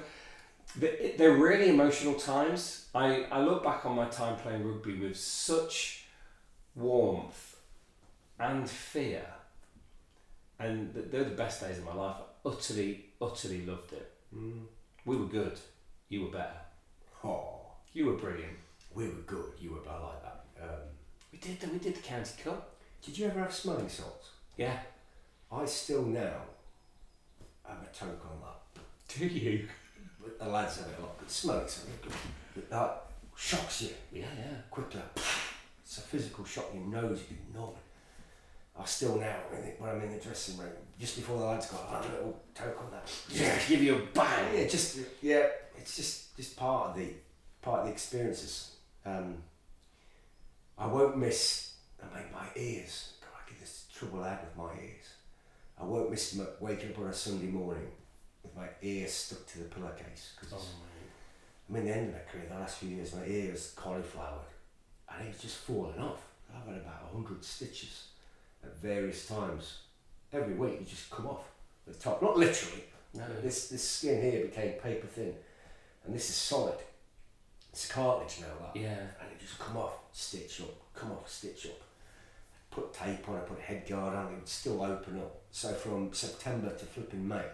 the- they're really emotional times. I, I look back on my time playing rugby with such warmth and fear and th- they're the best days of my life. I utterly, utterly loved it. Mm. We were good. You were better. Oh, You were brilliant. we were good. You were bad like that. Um, We did. The, we did the county cup. did you ever have smelling salts? Yeah. I still now have a toke on that. Do you? But The lads have it a lot. But smelling something that shocks you Yeah, yeah. quickly. It's a physical shock. Your nose is numb. I still now, when it- when I'm in the dressing room, just before the lads go, I have a little toke on that. Yeah. Give you a bang. Yeah, just yeah, it's just just part of the part of the experiences. Um, I won't miss. I mean, my ears. God, I get this trouble out with my ears. I won't miss waking up on a Sunday morning with my ear stuck to the pillowcase because Oh, I mean, the end of my career, the last few years, my ear was cauliflowered and it's just falling off. I've had about hundred stitches at various times. Every week, you just come off the top, not literally. no. This this skin here became paper thin, and this is solid. It's cartilage now, that. Yeah. And it just come off, stitch up, come off, stitch up. Put tape on it, put a head guard on, it would still open up. So from September to flipping May,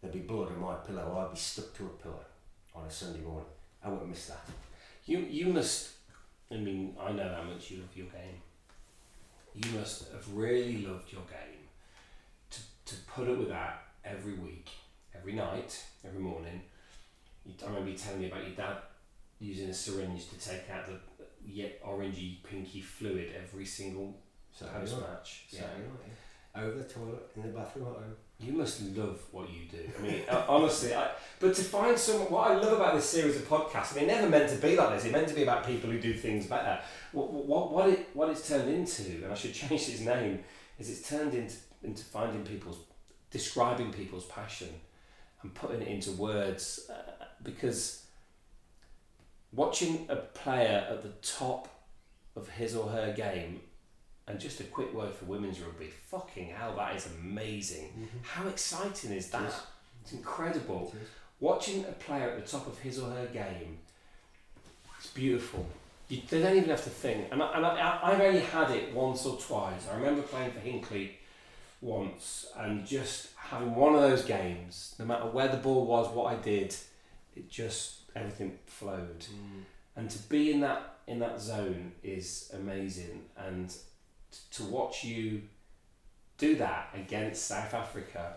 there'd be blood on my pillow. I'd be stuck to a pillow on a Sunday morning. I wouldn't miss that. You you must. I mean, I know how much you love your game. You must have really loved your game to to put up with that every week, every night, every morning. You, I remember you telling me about your dad using a syringe to take out the yet orangey pinky fluid every single So post match. So, Over the toilet, in the bathroom at home. You must love what you do. I mean, uh, honestly, I, but to find someone, what I love about this series of podcasts, I mean, it never meant to be like this. It meant to be about people who do things better. What, what, what, it, what it's turned into, and I should change its name, is it's turned into, into finding people's, describing people's passion and putting it into words uh, because watching a player at the top of his or her game and just a quick word for women's rugby. Fucking hell, that is amazing. How exciting is that? Yes. It's incredible. Watching a player at the top of his or her game, it's beautiful. You, they don't even have to think. And, I, and I, I've only had it once or twice. I remember playing for Hinckley once and just having one of those games, no matter where the ball was, what I did, it just, everything flowed and to be in that in that zone is amazing and to watch you do that against South Africa.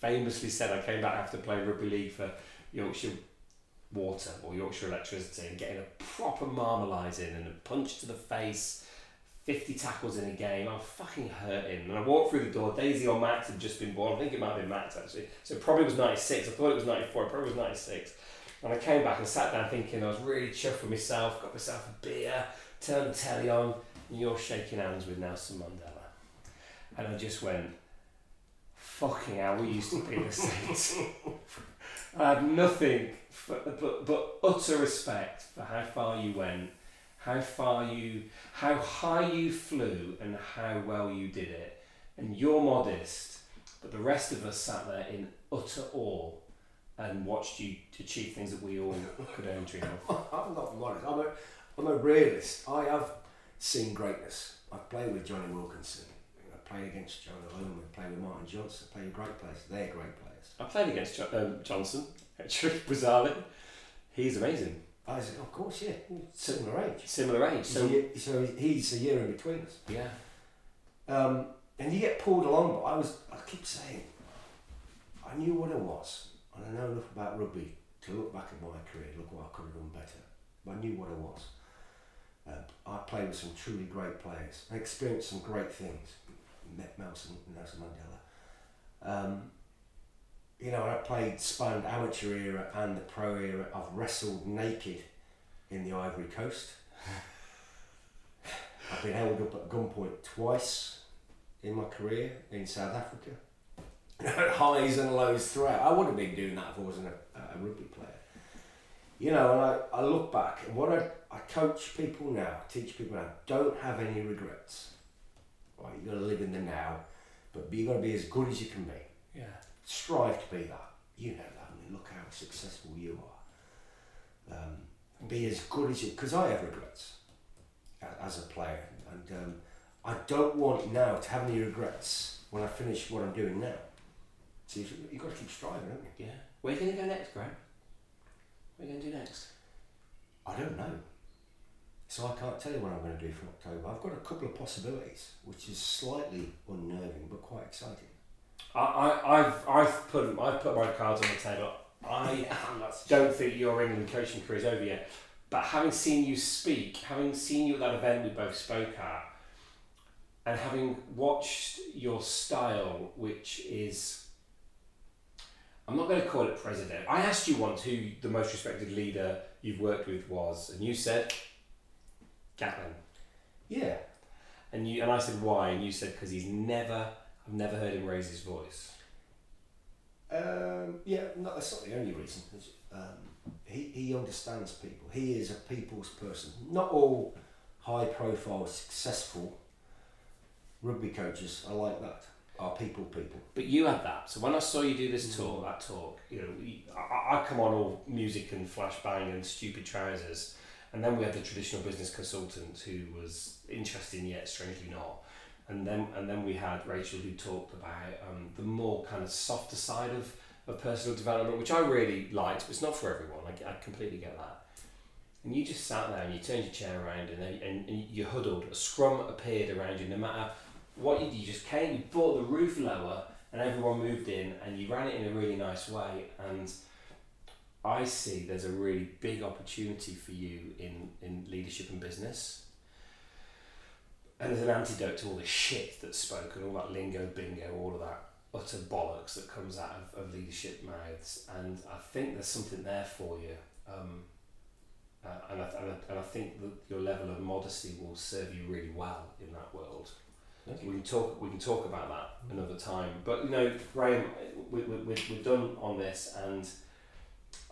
Famously said I came back after playing rugby league for Yorkshire Water or Yorkshire Electricity and getting a proper marmalising and a punch to the face 50 tackles in a game. I'm fucking hurting. And I walked through the door. Daisy or Max had just been born. I think it might have been Max actually. So probably was 96 I thought it was 94 it probably was 96 and I came back and sat down thinking I was really chuffed with myself, got myself a beer, turned the telly on, you're shaking hands with Nelson Mandela. And I just went, fucking hell, we used to be the Saints. I had nothing for, but, but utter respect for how far you went, how far you, how high you flew, and how well you did it. And you're modest, but the rest of us sat there in utter awe and watched you achieve things that we all could only dream of. I'm not modest. I'm a, I'm a realist. I have seen greatness. I've played with Jonny Wilkinson. I played against Jonah Lomu. I played with Martin Johnson. I played with great players. They're great players. I played against jo- um, Johnson. Actually, bizarrely, he's amazing. I said, of course, yeah, similar age. Similar age. So, So so he's a year in between us. yeah, Um, and you get pulled along, but I was, I keep saying, I knew what I was, and I know enough about rugby to look back at my career, look what I could have done better. But I knew what I was. Uh, I played with some truly great players. I experienced some great things. Met Nelson, Nelson Mandela. Um, you know, I played spanned amateur era and the pro era. I've wrestled naked in the Ivory Coast. I've been held up at gunpoint twice in my career in South Africa. Highs and lows throughout. I wouldn't have been doing that if I wasn't a, a rugby player. You know, and I, I look back and what I, I coach people now, teach people now, don't have any regrets. Right, you've gotta live in the now, but you've gotta be as good as you can be. yeah. Strive to be that. You know that. I mean, look how successful you are. Um, be as good as you, because I have regrets as a player, and um, I don't want now to have any regrets when I finish what I'm doing now. So you've, you've got to keep striving, haven't you? Yeah. Where are you going to go next, Graham? What are you going to do next? I don't know. So I can't tell you what I'm going to do for October. I've got a couple of possibilities, which is slightly unnerving but quite exciting. I, I, I've, I've put, I've put my cards on the table. I don't think your England coaching career is over yet. But having seen you speak, having seen you at that event we both spoke at, and having watched your style, which is, I'm not going to call it president. I asked you once who the most respected leader you've worked with was, and you said Gatland. Yeah. And you and I said why, and you said because he's never, I've never heard him raise his voice. Um, yeah, no, that's not the only reason. Um, he, he understands people. He is a people's person. Not all high profile, successful rugby coaches are like that, are people people. But you had that. So when I saw you do this talk, that talk, you know, I, I come on all music and flashbang and stupid trousers, and then we had the traditional business consultant who was interesting yet strangely not, and then and then we had Rachel who talked about um, the more kind of softer side of, of personal development, which I really liked, but it's not for everyone. I, I completely get that. And you just sat there and you turned your chair around and, and, and you huddled. A scrum appeared around you, no matter what you did. You just came, you brought the roof lower, and everyone moved in, and you ran it in a really nice way. And I see there's a really big opportunity for you in, in leadership and business. And there's an antidote to all the shit that's spoken, all that lingo, bingo, all of that utter bollocks that comes out of, of leadership mouths. And I think there's something there for you. Um, uh, and, I, and, I, and I think that your level of modesty will serve you really well in that world. We can talk. We can talk about that another time. But you know, Graham, we, we, we, we're done on this, and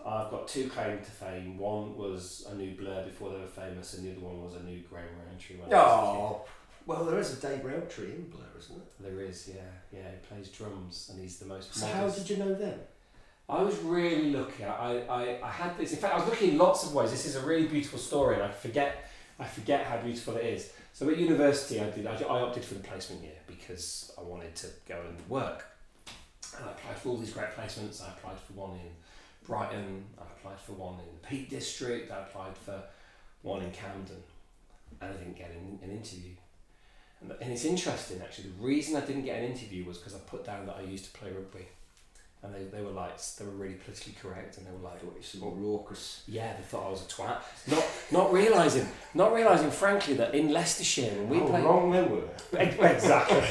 I've got two claim to fame. One was a new Blur before they were famous, and the other one was a new Graham Rowntree. when I was a kid. Oh, well, there is a Dave Rowntree in Blur, isn't there? There is, yeah, yeah. He plays drums, and he's the most. So modest. how did you know them? I was really lucky. I, I, I had this. In fact, I was lucky in lots of ways. This is a really beautiful story, and I forget I forget how beautiful it is. So at university, I did. I, opted for the placement year because I wanted to go and work. And I applied for all these great placements. I applied for one in Brighton. I applied for one in the Peak District. I applied for one in Camden, and I didn't get an, an interview. And, and it's interesting actually. The reason I didn't get an interview was because I put down that I used to play rugby and they, they were like they were really politically correct and they were like were some raucous. yeah they thought I was a twat. Not not realizing not realizing frankly that in Leicestershire when we How played wrong they were. exactly.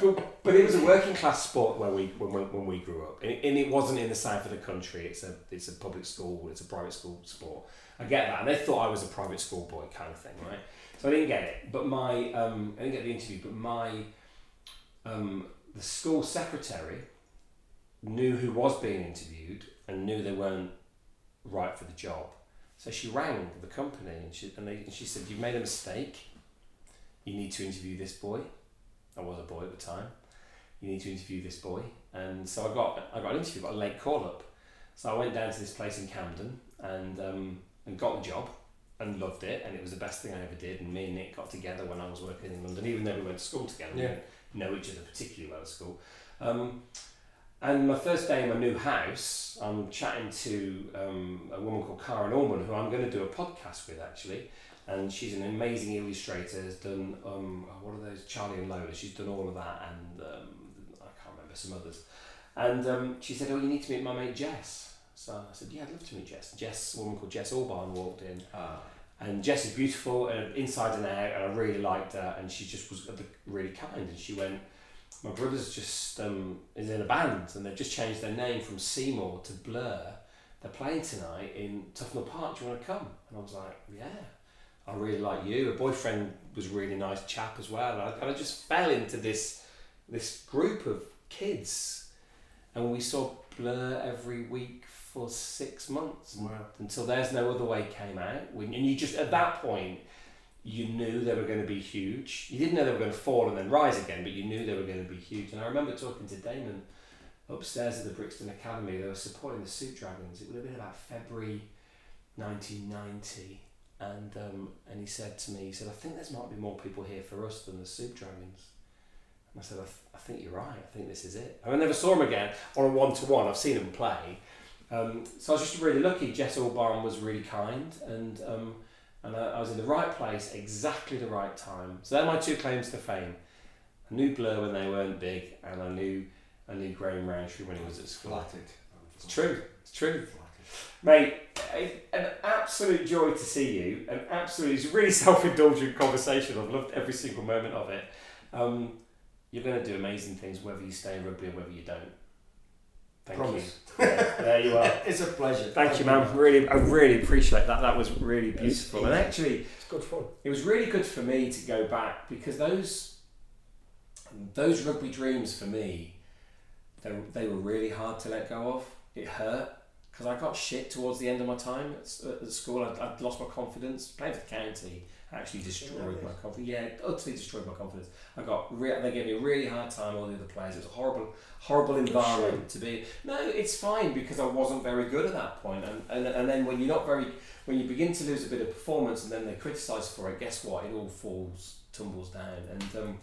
But, but it was a working class sport where we when, when, when we grew up. And it, and it wasn't in the south of the country. It's a it's a public school. It's a private school sport. I get that. And they thought I was a private school boy kind of thing right? So I didn't get it. But my um, I didn't get the interview but my um, the school secretary knew who was being interviewed and knew they weren't right for the job. So she rang the company and she, and, they, and she said, You've made a mistake. You need to interview this boy. I was a boy at the time. You need to interview this boy. And so I got, I got an interview, got a late call up. So I went down to this place in Camden and, um, and got the job and loved it. And it was the best thing I ever did. And me and Nick got together when I was working in London, even though we went to school together. We didn't know each other particularly well at school. Um, And my first day in my new house, I'm chatting to um, a woman called Cara Norman, who I'm going to do a podcast with actually. And she's an amazing illustrator. Has done um, what are those Charlie and Lola? She's done all of that, and um, I can't remember some others. And um, she said, "Oh, you need to meet my mate Jess." So I said, "Yeah, I'd love to meet Jess." Jess, a woman called Jess Albarn, walked in, Ah. and Jess is beautiful and inside and out, and I really liked her. And she just was really kind. And she went, "My brother's just um, is in a band, and they've just changed their name from Seymour to Blur. They're playing tonight in Tufnell Park. Do you want to come?" And I was like, "Yeah." I really like you. Her boyfriend was a really nice chap as well. And I kind of just fell into this this group of kids, and we saw Blur every week for six months Wow. until There's No Other Way came out. And you just, at that point, you knew they were going to be huge. You didn't know they were going to fall and then rise again, but you knew they were going to be huge. And I remember talking to Damon upstairs at the Brixton Academy. They were supporting the Soup Dragons. It would have been about February 1990. And, um, and he said to me, he said, I think there's might be more people here for us than the Soup Dragons. And I said, I, th- I think you're right. I think this is it. And I never saw him again on a one to one. I've seen him play. Um, so I was just really lucky. Jess Albarn was really kind, and um, and I, I was in the right place, exactly the right time. So they're my two claims to fame. I knew Blur when they weren't big, and I knew I knew Graham Rowntree when he was at school. Flattered. It's true. It's true. Mate, an absolute joy to see you. An absolute, it's a really self-indulgent conversation. I've loved every single moment of it. Um, you're going to do amazing things, whether you stay in rugby or whether you don't. Thank Promise. you. Yeah, there you are. It's a pleasure. Thank you, man. Really, I really appreciate that. That was really beautiful. And actually, It's good fun. it was really good for me to go back because those those rugby dreams for me, they, they were really hard to let go of. It hurt because I got shit towards the end of my time at, at school. I'd, I'd lost my confidence. Playing for the county actually destroyed my confidence. Yeah, utterly destroyed my confidence. I got re- they gave me a really hard time. All the other players. It was a horrible, horrible environment to be. No, it's fine because I wasn't very good at that point. And, and and then when you're not very, when you begin to lose a bit of performance, and then they criticise for it, guess what? It all falls, tumbles down. And um,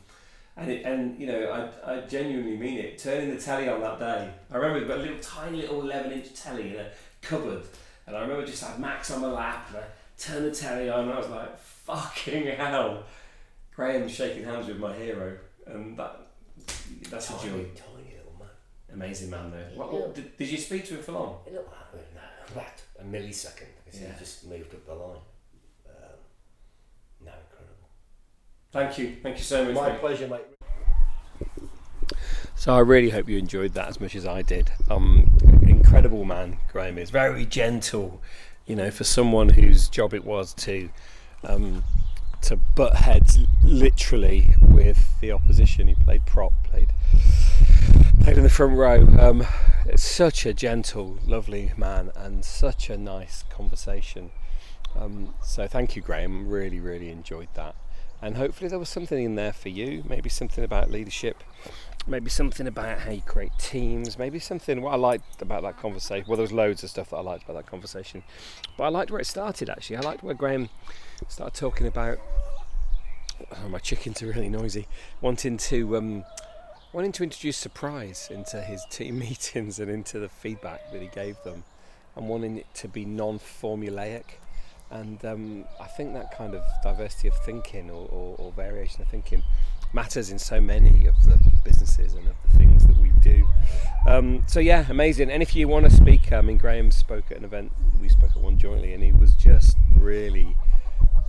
and it, and you know, I, I genuinely mean it. Turning the telly on that day, I remember got a little tiny little eleven inch telly in a cupboard, and I remember just had Max on my lap, and I turned the telly on, and I was like, "Fucking hell!" Graham shaking hands with my hero, and that that's a joy. Tiny, tiny little man. Amazing man, though. What, what, did, did you speak to him for long? You know, I mean, that a millisecond because Yeah. he just moved up the line. Um, no, incredible. Thank you, thank you so much. My mate. pleasure, mate. So I really hope you enjoyed that as much as I did. Um, incredible man, Graham is very gentle. You know, for someone whose job it was to um, to butt heads literally with the opposition. He played prop, played played in the front row. Um, it's such a gentle, lovely man, and such a nice conversation. Um, so thank you, Graham. Really, really enjoyed that. And hopefully there was something in there for you. Maybe something about leadership maybe something about how you create teams, maybe something what I liked about that conversation. Well, there was loads of stuff that I liked about that conversation, but I liked where it started actually. I liked where Graham started talking about. Oh, my chickens are really noisy. Wanting to um, wanting to introduce surprise into his team meetings and into the feedback that he gave them, and wanting it to be non-formulaic. And um, I think that kind of diversity of thinking or, or, or variation of thinking matters in so many of the businesses and of the things that we do. Um, so yeah, amazing. And if you want to speak, I mean, Graham spoke at an event. We spoke at one jointly, and he was just really,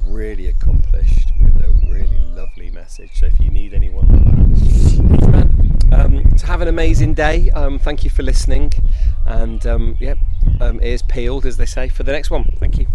really accomplished with a really lovely message. So if you need anyone like. Um, so have an amazing day. Um, thank you for listening, and um, yep, um, ears peeled, as they say, for the next one. Thank you.